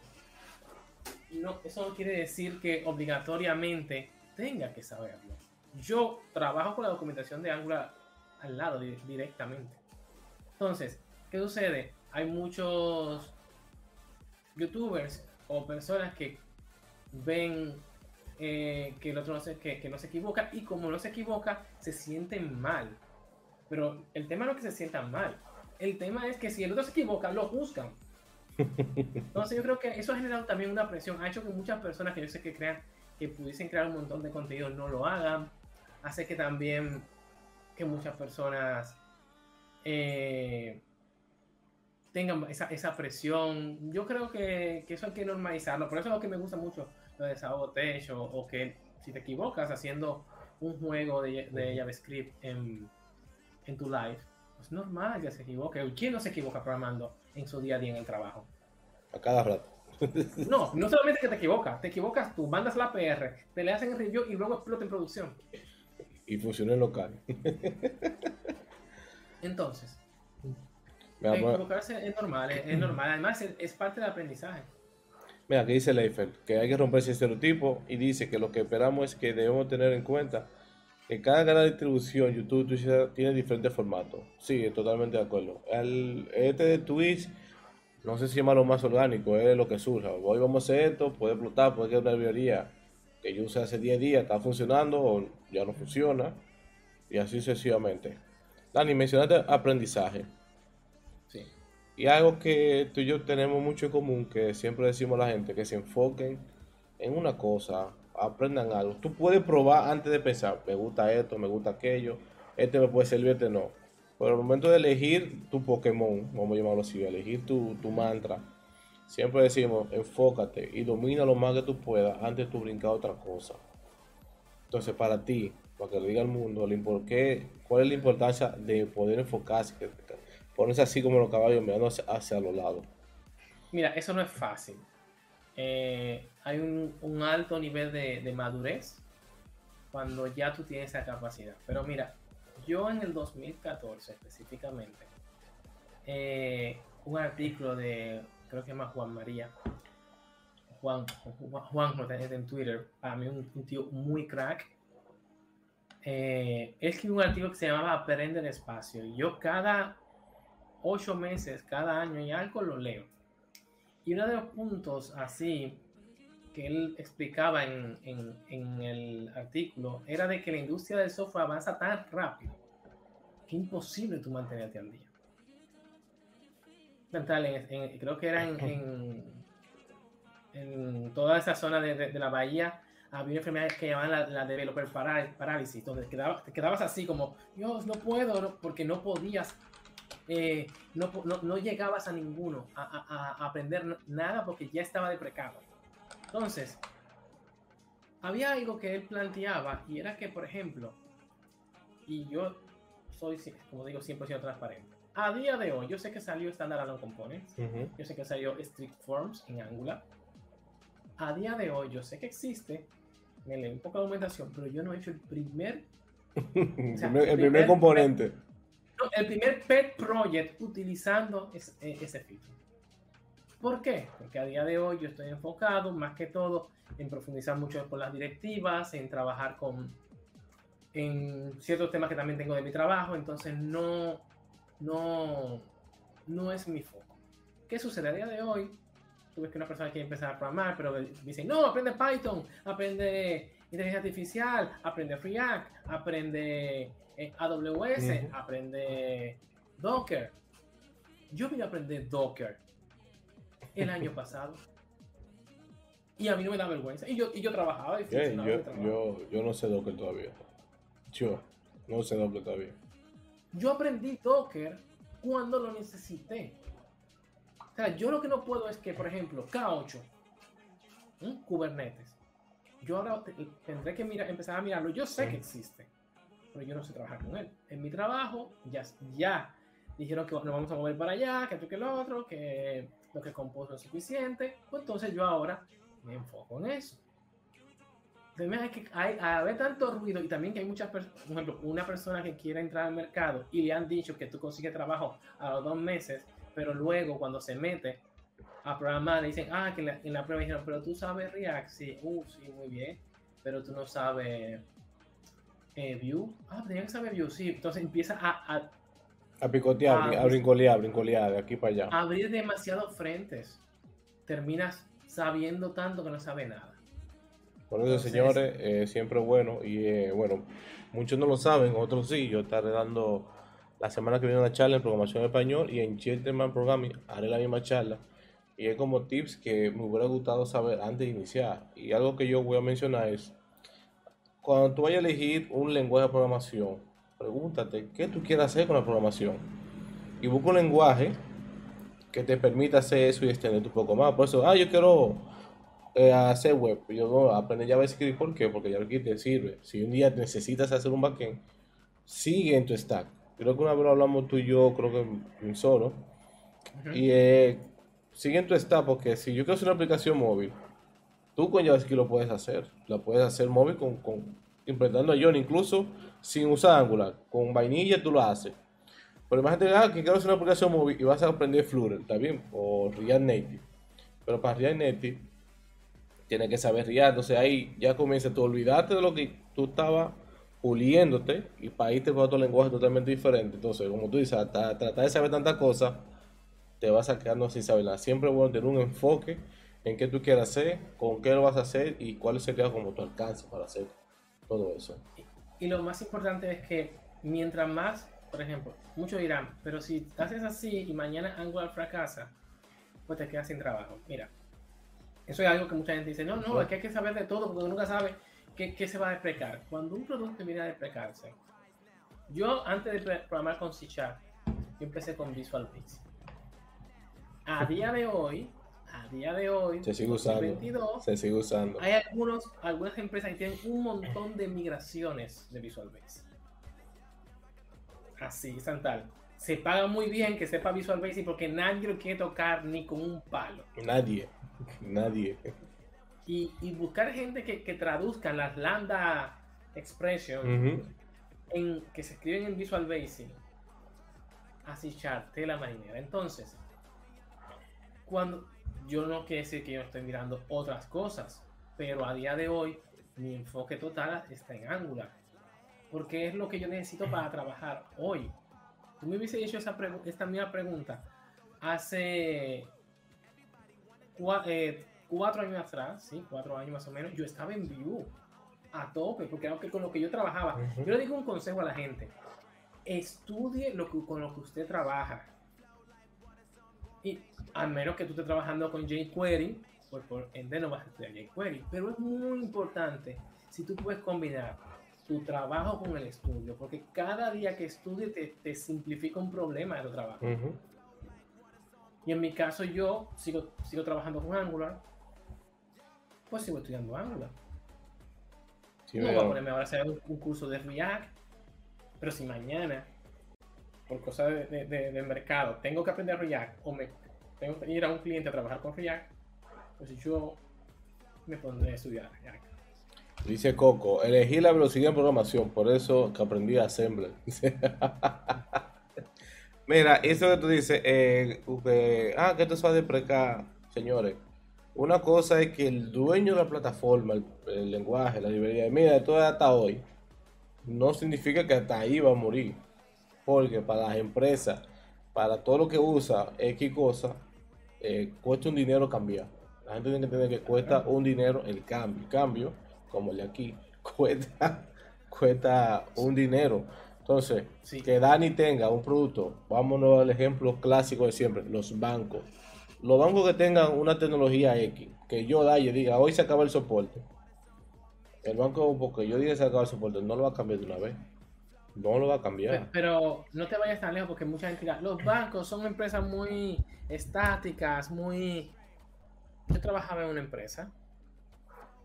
no, eso no quiere decir que obligatoriamente tenga que saberlo. Yo trabajo con la documentación de Angular al lado directamente. Entonces, ¿qué sucede? Hay muchos youtubers o personas que ven eh, que el otro no se, que, no se equivoca y como no se equivoca, se sienten mal. Pero el tema no es que se sientan mal. El tema es que si el otro se equivoca, lo juzgan. Entonces yo creo que eso ha generado también una presión, ha hecho que muchas personas que yo sé que crean que pudiesen crear un montón de contenido no lo hagan, hace que también que muchas personas eh, tengan esa, esa, presión. Yo creo que, que, eso hay que normalizarlo, por eso es lo que me gusta mucho lo de Sabotech o, o que si te equivocas haciendo un juego de, de JavaScript en, en tu live, es normal que se equivoque. ¿Quién no se equivoca programando en su día a día en el trabajo? A cada rato. no, no solamente que te equivocas, te equivocas tú, mandas la PR, te le hacen el review y luego explota en producción. Y funciona en local. Entonces, equivocarse es normal, es, normal. Además, es, parte del aprendizaje. Mira, aquí dice Leifert que hay que romper ese estereotipo y dice que lo que esperamos es que debemos tener en cuenta que cada canal de distribución, YouTube, Twitch, tiene diferentes formatos. Sí, totalmente de acuerdo. El, este de Twitch, no sé si llamarlo más orgánico, es lo que surja. Hoy vamos a hacer esto, puede explotar, puede quedar una librería que yo usé hace 10 días, está funcionando o ya no funciona. Y así sucesivamente. Dani, mencionaste aprendizaje. Sí. Y algo que tú y yo tenemos mucho en común, que siempre decimos a la gente, que se enfoquen en una cosa, aprendan algo. Tú puedes probar antes de pensar, me gusta esto, me gusta aquello, este me puede servir, este no. Pero al momento de elegir tu Pokémon, vamos a llamarlo así, elegir tu, mantra, siempre decimos, enfócate y domina lo más que tú puedas antes de tu brincar a otra cosa. Entonces, para ti, para que lo diga el mundo, ¿qué, ¿cuál es la importancia de poder enfocarse? Ponerse así como los caballos mirando hacia los lados. Mira, eso no es fácil. Eh, hay un, alto nivel de, madurez cuando ya tú tienes esa capacidad. Pero mira, yo en el 2014 específicamente, eh, un artículo de, creo que se llama Juan María, Juan, Juan, Juan en Twitter, para mí un, tío muy crack. Eh, escribió un artículo que se llamaba Aprende el espacio. Yo cada ocho meses, cada año y algo lo leo. Y uno de los puntos así que él explicaba en, el artículo era de que la industria del software avanza tan rápido que es imposible tú mantenerte al día. creo que era en, en, toda esa zona de, la bahía había una enfermedad que llamaban la, la developer parálisis, donde te quedabas así como, Dios, no puedo, porque no podías eh, no, no, llegabas a ninguno a, aprender nada porque ya estaba de precado. Entonces, había algo que él planteaba y era que, por ejemplo, y yo soy, como digo, 100% transparente. A día de hoy, yo sé que salió Standard Alone Components, yo sé que salió Strict Forms en Angular. A día de hoy, yo sé que existe, me leí un poco de documentación, pero yo no he hecho el primer. el, primer, componente el primer pet project utilizando eh, ese feature. ¿Por qué? Porque a día de hoy yo estoy enfocado más que todo en profundizar mucho con las directivas, en trabajar con en ciertos temas que también tengo de mi trabajo, entonces no, no, no es mi foco. ¿Qué sucede a día de hoy? Tú ves que una persona quiere empezar a programar, pero dice, no, aprende Python, aprende inteligencia artificial, aprende React, aprende eh, AWS, aprende Docker. Yo vine a aprender Docker el año pasado. Y a mí no me da vergüenza. Y yo, y yo trabajaba y yo, yo, no sé Docker todavía. Yo no sé Docker todavía. Yo aprendí Docker cuando lo necesité. O sea, yo lo que no puedo es que, por ejemplo, K8, Kubernetes, yo ahora tendré que mirar, empezar a mirarlo. Yo sé que existe, pero yo no sé trabajar con él. En mi trabajo ya, ya dijeron que nos vamos a mover para allá, que esto que lo otro, que lo que compuso es suficiente. Pues entonces yo ahora me enfoco en eso. Entonces, que hay, haber tanto ruido y también que hay muchas personas, por ejemplo, una persona que quiere entrar al mercado y le han dicho que tú consigues trabajo a los dos meses, pero luego cuando se mete a programar dicen, ah, que en la, prueba dijeron, pero tú sabes React, sí, uh, sí, muy bien, pero tú no sabes eh, View, ah, tenía que saber View, sí, entonces empieza a, a a picotear, a, brincolear, brincolear de aquí para allá. Abrir demasiados frentes. Terminas sabiendo tanto que no sabe nada. Por eso, señores, eh, siempre bueno. Y eh, bueno, muchos no lo saben, otros sí. Yo estaré dando la semana que viene una charla en programación español y en Gentleman Programming haré la misma charla. Y es como tips que me hubiera gustado saber antes de iniciar. Y algo que yo voy a mencionar es, cuando tú vayas a elegir un lenguaje de programación, pregúntate qué tú quieres hacer con la programación y busca un lenguaje que te permita hacer eso y extender un poco más. Por eso, ah, yo quiero eh, hacer web. Yo no, aprender JavaScript, ¿por qué? Porque JavaScript te sirve. Si un día necesitas hacer un backend, sigue en tu stack. Creo que una vez hablamos tú y yo, creo que en solo. Y eh, sigue en tu stack porque si yo quiero hacer una aplicación móvil, tú con JavaScript lo puedes hacer. La puedes hacer móvil con, con implementando a John, incluso sin usar Angular. Con vainilla tú lo haces. Pero imagínate ah, que quiero hacer una aplicación móvil y vas a aprender Flutter, ¿está bien? O React Native. Pero para React Native tienes que saber React. Entonces ahí ya comienza, tú olvidarte de lo que tú estabas puliéndote y para irte para otro lenguaje totalmente diferente. Entonces, como tú dices, tratar de saber tantas cosas, te vas a quedar sin saber nada. Siempre es bueno tener un enfoque en qué tú quieres hacer, con qué lo vas a hacer y cuál sería como tu alcance para hacer todo eso. Y lo más importante es que mientras más, por ejemplo, muchos dirán, pero si haces así y mañana Angular fracasa, pues te quedas sin trabajo. Mira, eso es algo que mucha gente dice, no, no, es que hay que saber de todo porque nunca sabe qué, qué se va a desprecar. Cuando un producto viene a desprecarse, yo antes de programar con C yo empecé con Visual Basic. A día de hoy, a día de hoy, se sigue usando. se sigue usando. Hay algunos, algunas empresas que tienen un montón de migraciones de Visual Basic. Así, Santal. Se paga muy bien que sepa Visual Basic porque nadie lo quiere tocar ni con un palo. Nadie, nadie. Y, buscar gente que, que, traduzca las lambda expression en, que se escriben en Visual Basic. Así, chat, la marinera. Entonces, cuando yo no quiero decir que yo estoy mirando otras cosas, pero a día de hoy mi enfoque total está en Angular, porque es lo que yo necesito para trabajar hoy. Tú me hubiese hecho esa esta misma pregunta hace eh, cuatro años atrás, sí, cuatro años más o menos, yo estaba en Vue a tope, porque era con lo que yo trabajaba. Yo le digo un consejo a la gente, estudie lo que, con lo que usted trabaja. Y a menos que tú estés trabajando con jQuery, pues por ende no vas a estudiar jQuery. Pero es muy importante si tú puedes combinar tu trabajo con el estudio, porque cada día que estudies te, simplifica un problema de tu trabajo. Y en mi caso yo sigo, sigo trabajando con Angular, pues sigo estudiando Angular. no voy a ponerme ahora a hacer un, curso de React, pero si mañana, por cosas de, de, mercado, tengo que aprender React o me tengo que ir a un cliente a trabajar con React, pues yo me pondré a estudiar React. Dice Coco, elegí la velocidad en programación, por eso que aprendí a Assembler. Mira, eso que tú dices, eh, ah, que esto se va a deprecar. señores, una cosa es que el dueño de la plataforma, el, lenguaje, la librería, mira, es hasta hoy, no significa que hasta ahí va a morir. Porque para las empresas, para todo lo que usa X cosa, eh, cuesta un dinero cambiar. La gente tiene que entender que cuesta un dinero el cambio. El cambio, como el de aquí, cuesta, cuesta un dinero. Entonces, que Dani tenga un producto, vámonos al ejemplo clásico de siempre, los bancos. Los bancos que tengan una tecnología X, que yo da y diga, hoy se acaba el soporte. El banco, porque yo diga se acaba el soporte, no lo va a cambiar de una vez. No lo va a cambiar. Pero, no te vayas tan lejos porque mucha gente dirá, los bancos son empresas muy estáticas, muy... Yo trabajaba en una empresa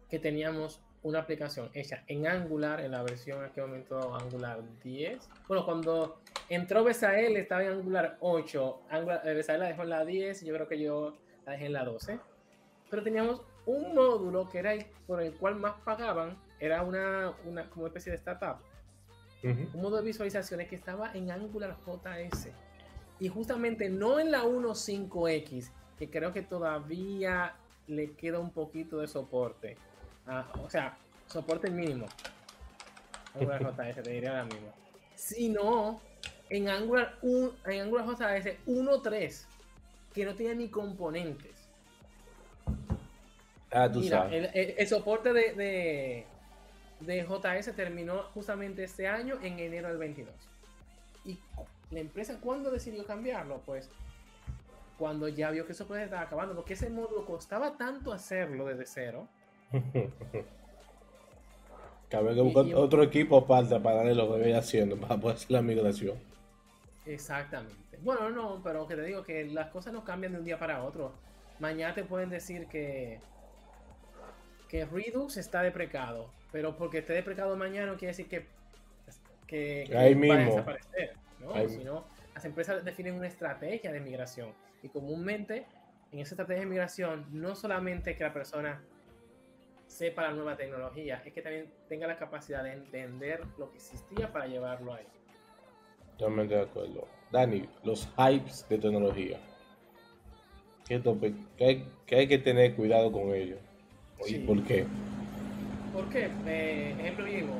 que teníamos una aplicación hecha en Angular, en la versión en aquel momento Angular 10. Bueno, cuando entró Besael estaba en Angular 8, Angular, eh, Besael la dejó en la 10 y yo creo que yo la dejé en la 12. Pero teníamos un módulo que era el, por el cual más pagaban, era una, una como especie de startup. Un módulo de visualizaciones que estaba en Angular JS. Y justamente no en la 1.5X, que creo que todavía le queda un poquito de soporte Ah, o sea, soporte mínimo. Angular JS, te diría ahora mismo. Si no, en Angular, en Angular JS 1.3, que no tiene ni componentes. Ah, tú Mira, sabes. El, soporte de, de, de, JS terminó justamente este año, en enero del 22. ¿Y la empresa cuándo decidió cambiarlo? Pues cuando ya vio que eso soporte estaba acabando, porque ese módulo costaba tanto hacerlo desde cero Cabe que buscar otro equipo aparte para darle lo que voy haciendo, para poder hacer la migración. Exactamente. Bueno, no, pero que te digo que las cosas no cambian de un día para otro. Mañana te pueden decir que, que Redux está deprecado, pero porque esté deprecado mañana no quiere decir que, que, Ahí mismo. va a desaparecer. ¿no? Sino, las empresas definen una estrategia de migración y comúnmente en esa estrategia de migración no solamente que la persona sepa la nueva tecnología, es que también tenga la capacidad de entender lo que existía para llevarlo ahí. Totalmente de acuerdo. Dani, los hypes de tecnología. ¿Qué, que, hay, que tener cuidado con ellos. ¿Y por qué? ¿Por qué? Eh, ejemplo vivo,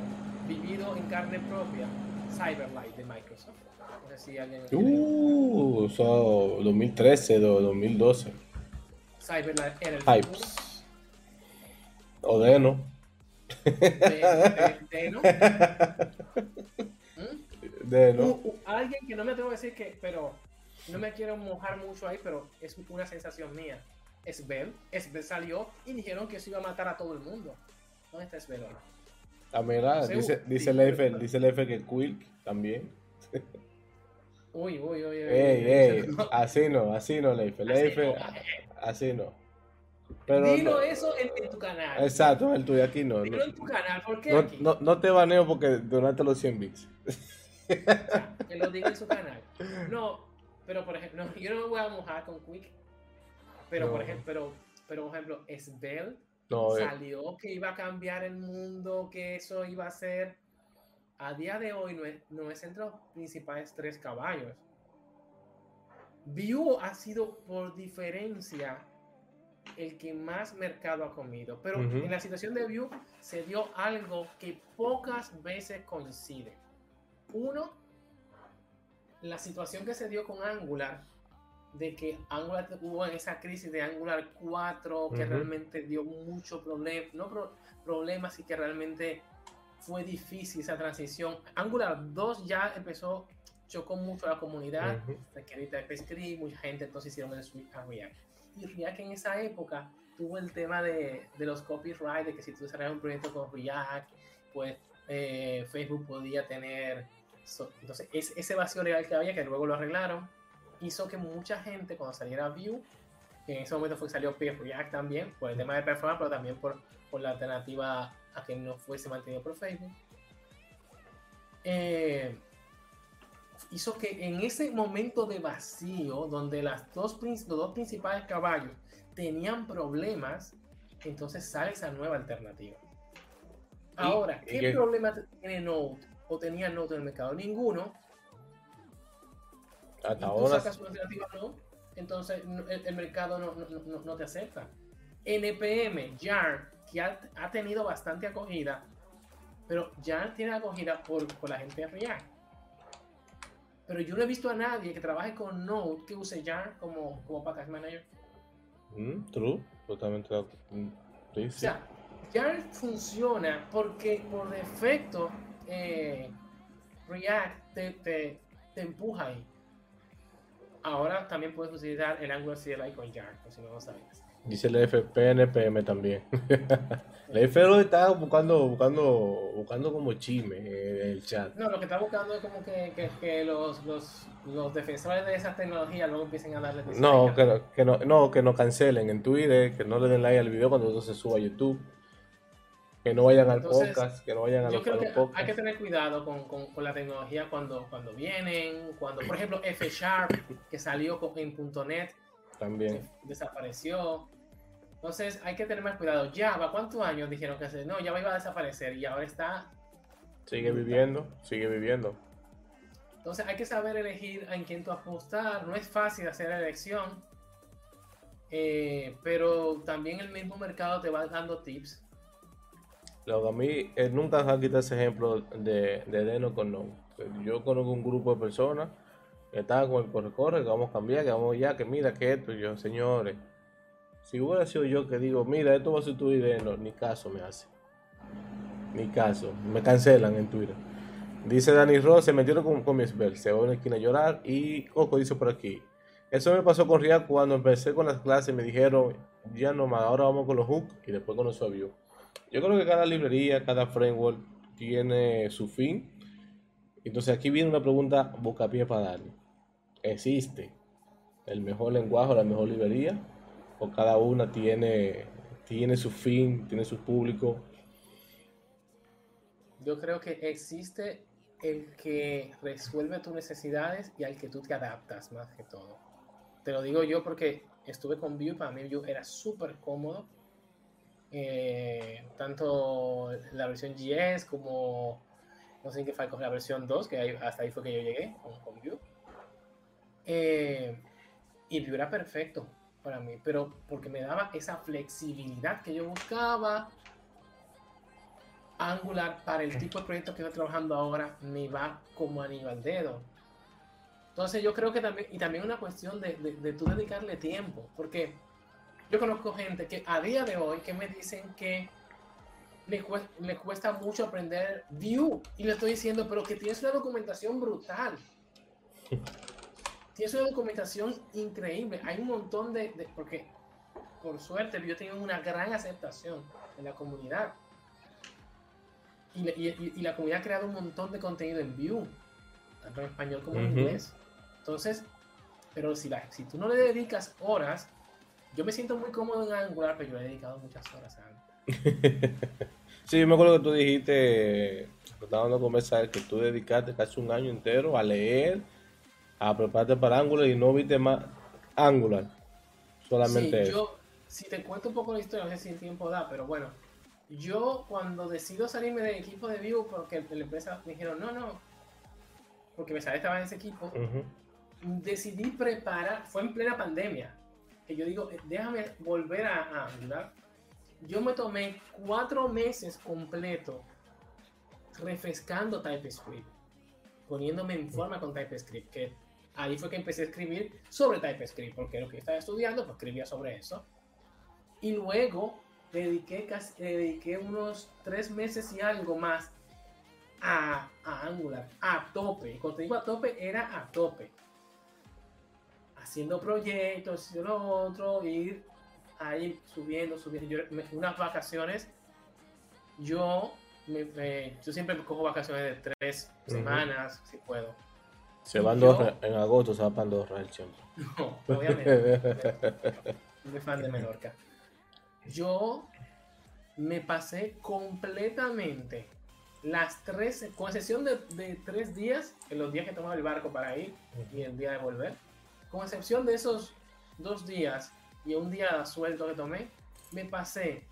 vivido en carne propia, Cyberlight de Microsoft. No sé si alguien... Uh, eso 2013 o 2012. Cyberlight era el Hypes. O Deno. De, Deno. Deno. alguien que no me atrevo a decir que, pero no me quiero mojar mucho ahí, pero es una sensación mía. Esbel, Esbel salió y dijeron que se iba a matar a todo el mundo. ¿Dónde está Esbel ahora? Ah, mira, dice, dice, el F, dice el F que Quick también. Uy, uy, uy, uy. Ey, ey, así no, así no, Leife. Leife, así no. Pero Dilo eso en, tu canal. Exacto, el tuyo aquí no. Dilo en tu canal, ¿por qué? No, aquí? no, no, te baneo porque donaste los 100 bits. que lo diga en su canal. No, pero por ejemplo, yo no me voy a mojar con Quick. Pero por ejemplo, pero, pero por ejemplo, Svel no, eh. salió que iba a cambiar el mundo, que eso iba a ser. A día de hoy no es, no es entre los principales tres caballos. View ha sido por diferencia el que más mercado ha comido. Pero en la situación de Vue se dio algo que pocas veces coincide. Uno, la situación que se dio con Angular, de que Angular hubo en esa crisis de Angular 4, que realmente dio mucho problema, no problemas y que realmente fue difícil esa transición. Angular 2 ya empezó, chocó mucho a la comunidad, uh -huh. mucha gente entonces hicieron el switch a React y React en esa época tuvo el tema de, de los copyright, de que si tú desarrollas un proyecto con React, pues eh, Facebook podía tener... entonces, ese vacío legal que había, que luego lo arreglaron, hizo que mucha gente cuando saliera Vue, que en ese momento fue que salió React también, por el tema de performance, pero también por, por la alternativa a que no fuese mantenido por Facebook, eh, hizo que en ese momento de vacío, donde las dos, los dos principales caballos tenían problemas, entonces sale esa nueva alternativa. Ahora, ¿qué problema tiene Node o tenía Node en el mercado? Ninguno. Hasta ahora. Sacas una alternativa Node entonces el, mercado no, te acepta. NPM, YAR, que ha, tenido bastante acogida, pero YAR tiene acogida por, la gente de React. Pero yo no he visto a nadie que trabaje con Node que use YAR como, como package manager. Mm, true, totalmente. Mm, o sea, YAR funciona porque por defecto eh, React te, te, te empuja ahí. Ahora también puedes utilizar el Angular CLI con Jar, por si no lo sabías. Dice el FPNPM también. la FPNPM está buscando, buscando, buscando como chisme en el chat. No, lo que está buscando es como que, que, los, los, los, defensores de esa tecnología luego empiecen a darle No, que, que no, no, que no cancelen en Twitter, que no le den like al video cuando se suba a YouTube. Que no vayan al podcast, que no vayan a yo creo que Hay que tener cuidado con, con, la tecnología cuando, cuando vienen, cuando, por ejemplo, F Sharp, que salió en .NET, también desapareció. Entonces hay que tener más cuidado. Java, ¿cuántos años dijeron que se, no, Java iba a desaparecer y ahora está... Sigue viviendo, sigue viviendo. Entonces hay que saber elegir en quién tú apostar. No es fácil hacer la elección, eh, pero también el mismo mercado te va dando tips lo que a mí eh, nunca se ha quitado ese ejemplo de, de Deno con No. Yo conozco un grupo de personas que estaban con el corre-corre, que vamos a cambiar, que vamos ya, que mira que esto. Y yo, señores, si hubiera sido yo que digo, mira, esto va a ser tu idea, no, ni caso me hace. Ni caso. Me cancelan en Twitter. Dice Dani Ross, se metieron con, con mi spell, se va a una esquina a llorar. Y Coco dice por aquí. Eso me pasó con Ria cuando empecé con las clases. Me dijeron, ya no más, ahora vamos con los hooks y después con los avión. Yo creo que cada librería, cada framework tiene su fin. Entonces aquí viene una pregunta pie para darle. ¿Existe el mejor lenguaje o la mejor librería? ¿O cada una tiene, tiene su fin, tiene su público? Yo creo que existe el que resuelve tus necesidades y al que tú te adaptas más que todo. Te lo digo yo porque estuve con Vue, para mí Vue era súper cómodo eh, tanto la versión GS como no sé en qué fue la versión 2, que hasta ahí fue que yo llegué con, con Vue. Eh, y Vue era perfecto para mí, pero porque me daba esa flexibilidad que yo buscaba. Angular para el tipo de proyecto que estoy trabajando ahora me va como anillo al dedo. Entonces yo creo que también, y también una cuestión de, de, de tú dedicarle tiempo, porque yo conozco gente que a día de hoy que me dicen que le cuesta, mucho aprender Vue. Y le estoy diciendo, pero que tienes una documentación brutal. tienes una documentación increíble. Hay un montón de, porque por suerte Vue tiene una gran aceptación en la comunidad. Y, la comunidad ha creado un montón de contenido en Vue, tanto en español como en inglés. Entonces, pero si, la, si tú no le dedicas horas, yo me siento muy cómodo en Angular, pero yo he dedicado muchas horas a Angular. sí, yo me acuerdo que tú dijiste, tratando de conversar, que tú dedicaste casi un año entero a leer, a prepararte para Angular y no viste más Angular. Solamente sí, yo, si te cuento un poco la historia, no sé si el tiempo da, pero bueno, yo cuando decido salirme del equipo de Vue, porque la empresa me dijeron, no, no, porque me sabía estaba en ese equipo, decidí preparar, fue en plena pandemia, que yo digo, eh, déjame volver a, Angular. Yo me tomé cuatro meses completo refrescando TypeScript, poniéndome en forma con TypeScript, que ahí fue que empecé a escribir sobre TypeScript, porque lo que estaba estudiando, pues escribía sobre eso. Y luego dediqué, casi, dediqué unos tres meses y algo más a, a Angular, a tope. Cuando digo a tope, era a tope haciendo proyectos y lo otro, ir ahí subiendo, subiendo. Yo, unas vacaciones, yo, me, yo siempre me cojo vacaciones de tres semanas, si puedo. Se van dos en agosto, se va para Andorra el tiempo. No, obviamente. Muy fan de Menorca. Yo me pasé completamente las tres, con excepción de, de, tres días, en los días que tomaba el barco para ir y el día de volver, con excepción de esos dos días y un día suelto que tomé, me pasé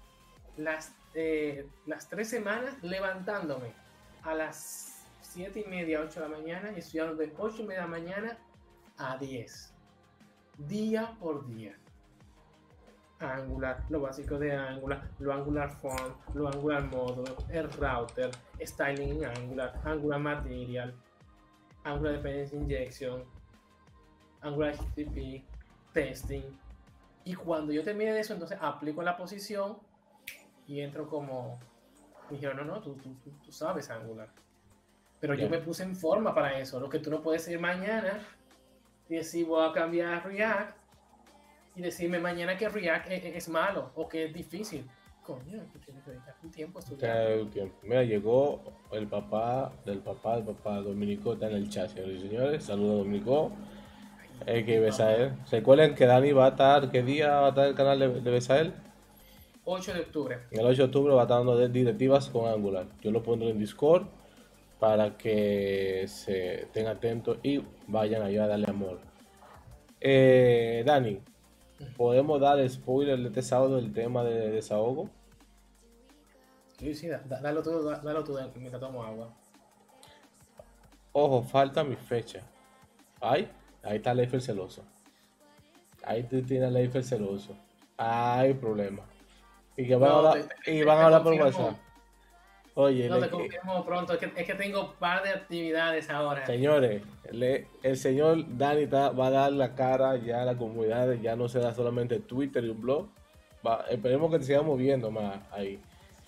las, eh, las tres semanas levantándome a las siete y media, 8 de la mañana y estudiando de 8 y media de la mañana a 10. día por día. Angular, lo básico de Angular, lo Angular Font, lo Angular Módulo, el router, styling en Angular, Angular Material, Angular Dependency Injection, Angular HTTP, testing. Y cuando yo termine de eso, entonces aplico la posición y entro como. Me dijeron, no, no, tú, tú, tú sabes Angular. Pero yo me puse en forma para eso. Lo que tú no puedes ir mañana y decir, voy a cambiar a React y decirme mañana que React es, malo o que es difícil. Coño, tú tienes que dedicar un tiempo a estudiar. Mira, llegó el papá del papá del papá, Dominico, está en el chat, señores y señores. Saludos, Dominico. Que Besael. ¿Se acuerdan que Dani va a estar, qué día va a estar el canal de, de Besael? 8 de octubre. El 8 de octubre va a estar dando directivas con Angular. Yo lo pondré en Discord para que se estén atentos y vayan allá a darle amor. Eh, Dani, ¿podemos dar spoiler de este sábado del tema de desahogo? Sí, sí, dalo tú, dalo tú mientras tomo agua. Ojo, falta mi fecha. Ay, ahí está Leifer celoso. Ahí tiene Leifer celoso. Hay problema. Y que van, a, hablar, y van a hablar por WhatsApp. Oye, no te confirmo pronto, es que, es que, tengo un par de actividades ahora. Señores, el señor Dani va a dar la cara ya a la comunidad, ya no será solamente Twitter y un blog. esperemos que te sigamos viendo más ahí.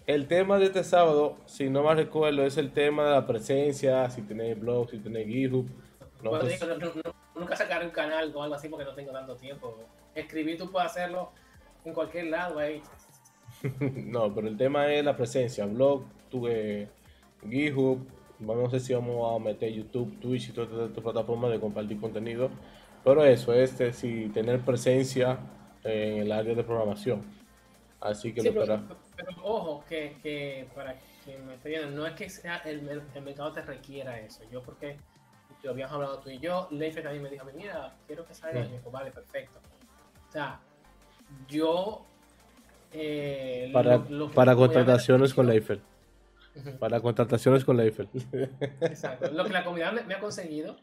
El tema de este sábado, si no más recuerdo, es el tema de la presencia, si tenéis blog, si tenéis GitHub. No nunca sacar un canal o algo así porque no tengo tanto tiempo. Escribir tú puedes hacerlo en cualquier lado ahí. no, pero el tema es la presencia, blog, tuve GitHub, no sé si vamos a meter YouTube, Twitch y todas estas plataformas de compartir contenido, pero eso es si tener presencia en el área de programación. Así que lo pero, pero, ojo, que, que, para que me esté viendo, no es que sea el, el, mercado te requiera eso. Yo porque yo habíamos hablado tú y yo, Leifer también me dijo, mira, quiero que salga. Y me dijo, vale, perfecto. O sea, yo... Eh, para, para contrataciones con Leifer. Para contrataciones con la Eiffel. Exacto. Lo que la comunidad me, ha conseguido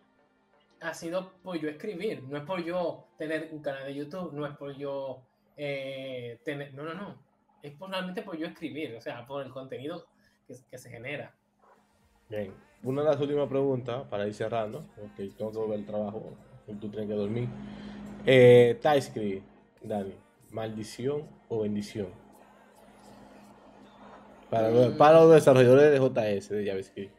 ha sido por yo escribir. No es por yo tener un canal de YouTube, no es por yo eh, tener. No, no, no. Es por, realmente por yo escribir, o sea, por el contenido que, se genera. Bien. Una de las últimas preguntas para ir cerrando, porque tengo que volver al trabajo, tú tienes que dormir. Eh, TypeScript, Dani, ¿maldición o bendición? Para, los desarrolladores de JS, de JavaScript.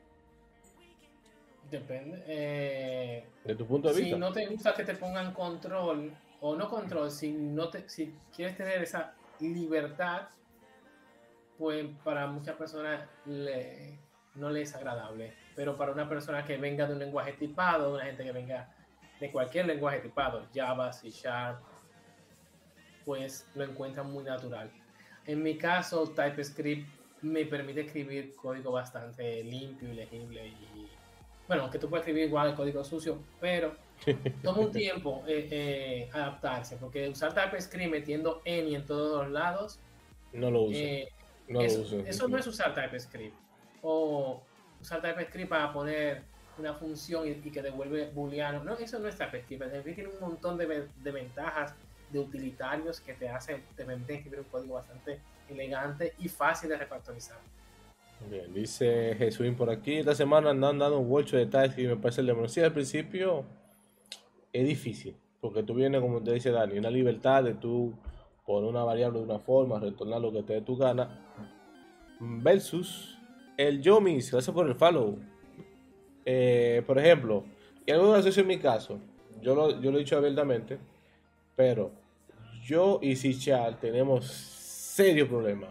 Depende. Eh, de tu punto de vista. Si no te gusta que te pongan control, o no control, si, no te, si quieres tener esa libertad, pues para muchas personas no le es agradable. Pero para una persona que venga de un lenguaje tipado, una gente que venga de cualquier lenguaje tipado, Java, C Sharp, pues lo encuentran muy natural. En mi caso, TypeScript me permite escribir código bastante limpio y legible. Y, bueno, que tú puedes escribir igual el código sucio, pero toma un tiempo eh, eh, adaptarse, porque usar TypeScript metiendo any en todos los lados. No lo uso. Eh, no eso, lo uso. Eso no es usar TypeScript. O usar TypeScript para poner una función y, que devuelve booleano. No, eso no es TypeScript. TypeScript tiene un montón de, ventajas, de utilitarios que te hacen, te permiten escribir un código bastante elegante y fácil de refactorizar. Bien, dice Jesús por aquí, esta semana andan dando un bolcho de detalles y me parece el al principio es difícil, porque tú vienes, como te dice Dani, una libertad de tú poner una variable de una forma, retornar lo que te dé tu gana, versus el Yomis, gracias por el follow. Eh, por ejemplo, y algo gracioso en mi caso, yo lo, yo lo he dicho abiertamente, pero yo y Sichal tenemos serio problema.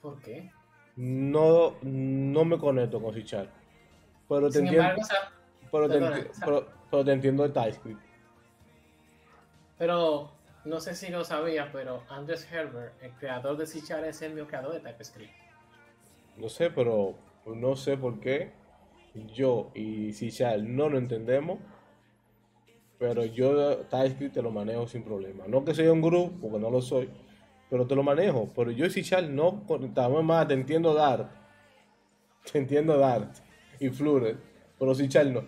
¿Por qué? No, no me conecto con Sichar. Pero te entiendo. pero, te, entiendo el TypeScript. Pero no sé si lo sabías, pero Andres Herbert, el creador de Sichar, es el mío creador de TypeScript. No sé, pero no sé por qué yo y Sichar no lo entendemos. Pero yo TypeScript te lo manejo sin problema. No que soy un grupo, porque no lo soy pero te lo manejo. Pero yo y Sichal no conectamos más, te entiendo dar. Te entiendo dar. Y Flure. Pero Sichal no.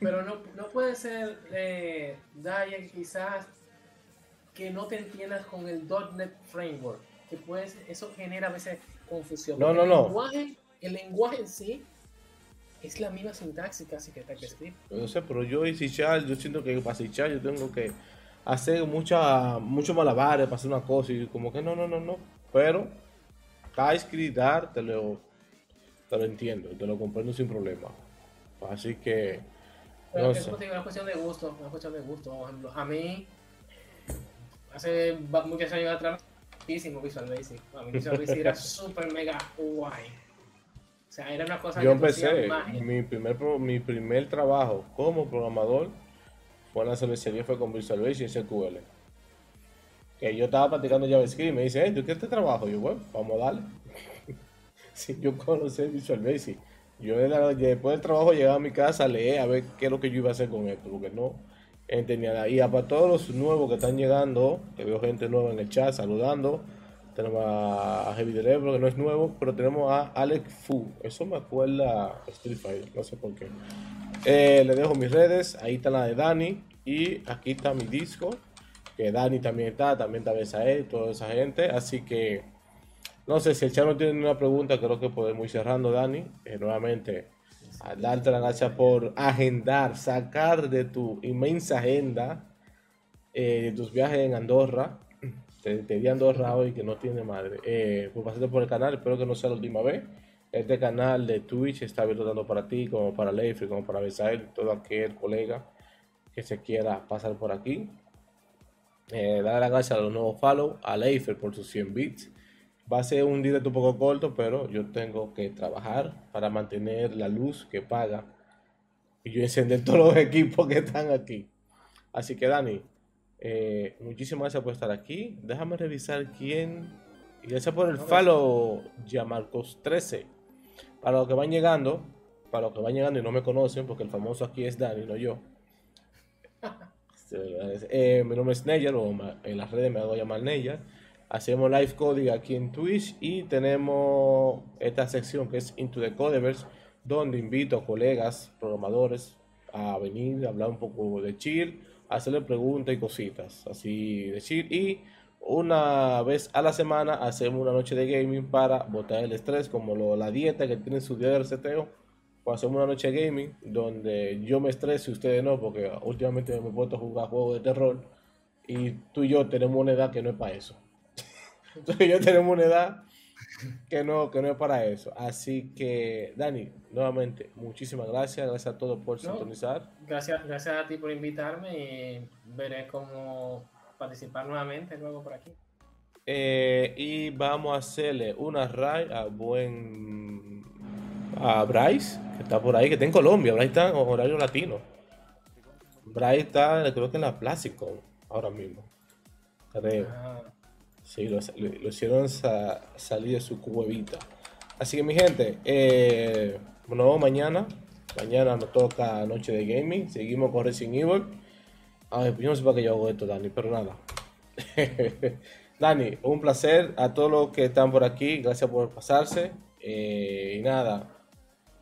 Pero no, no puede ser, eh, Diane, quizás que no te entiendas con el .NET Framework. Que puedes, eso genera a veces confusión. No, no, el no. Lenguaje, el lenguaje en sí es la misma sintaxis casi que TypeScript. No sé, pero yo y C Sharp, yo siento que para C Sharp yo tengo que hacer mucha, muchos malabares para hacer una cosa y como que no, no, no, no. Pero TypeScript, Dart, te lo, te lo entiendo, te lo comprendo sin problema. Así que, Pero no es sé. una cuestión de gusto, una cuestión de gusto. Por ejemplo, a mí, hace muchos años atrás, Visual Basic. Visual Basic era súper mega guay. O sea, era una cosa Yo que empecé, mi primer, mi primer trabajo como programador fue en la cervecería, fue con Visual Basic y SQL. Que yo estaba practicando JavaScript y me dice, hey, ¿tú qué este trabajo? Y yo, bueno, vamos a darle. si yo conocí Visual Basic, yo después del trabajo llegaba a mi casa a leer a ver qué es lo que yo iba a hacer con esto, porque no entendía. Y para todos los nuevos que están llegando, que veo gente nueva en el chat saludando, tenemos a Heavy Cerebro, que no es nuevo, pero tenemos a Alex Fu. Eso me acuerda Street Fighter, no sé por qué. Eh, le dejo mis redes, ahí está la de Dani, y aquí está mi disco, que Dani también está, también está Besael, toda esa gente. Así que, no sé, si el chat no tiene ninguna pregunta, creo que podemos ir cerrando, Dani. Eh, nuevamente, a darte las gracias por agendar, sacar de tu inmensa agenda eh, tus viajes en Andorra. Te, te di Andorra hoy que no tiene madre. Eh, por pasarte por el canal, espero que no sea la última vez. Este canal de Twitch está abierto tanto para ti como para Leifri, como para Besael, todo aquel colega que se quiera pasar por aquí. Eh, dar las gracias a los nuevos follow, a Leifer por sus 100 bits. Va a ser un directo un poco corto, pero yo tengo que trabajar para mantener la luz que paga y yo encender todos los equipos que están aquí. Así que Dani, eh, muchísimas gracias por estar aquí. Déjame revisar quién. Y gracias por el follow, Yamarcos13. Para los que van llegando, para los que van llegando y no me conocen, porque el famoso aquí es Dani, no yo. Eh, mi nombre es Neyer, o en las redes me hago llamar Neyer. Hacemos live coding aquí en Twitch y tenemos esta sección que es Into the Codeverse, donde invito a colegas programadores a venir a hablar un poco de chill, hacerle preguntas y cositas así de chill. Y una vez a la semana hacemos una noche de gaming para botar el estrés, como lo- la dieta que tienen su día de reseteo. Pues hacemos una noche de gaming donde yo me estreso y ustedes no, porque últimamente me he puesto a jugar juegos de terror y tú y yo tenemos una edad que no es para eso. Tú y yo tenemos una edad que no, que no es para eso. Así que, Dani, nuevamente, muchísimas gracias. Gracias a todos por No. sintonizar. Gracias, gracias a ti por invitarme y veré cómo participar nuevamente luego por aquí. Eh, y vamos a hacerle una raid a buen. a Bryce, que está por ahí, que está en Colombia. Bryce está en horario latino. Bryce está, creo que en la Plástico ahora mismo. Creo. Ah, Sí, lo, lo- hicieron sa- salir de su cuevita. Así que, mi gente, eh, vemos mañana. Mañana nos toca Noche de Gaming. Seguimos con Resident Evil. A ver, yo no sé para qué yo hago esto, Dani, pero nada. Dani, un placer a todos los que están por aquí. Gracias por pasarse. Eh, y nada.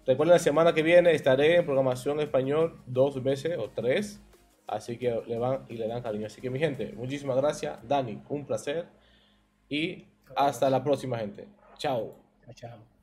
Recuerden, la semana que viene estaré en programación español dos veces o tres. Así que le van y le dan cariño. Así que, mi gente, muchísimas gracias. Dani, un placer. Y hasta la próxima, gente. Chao. chao.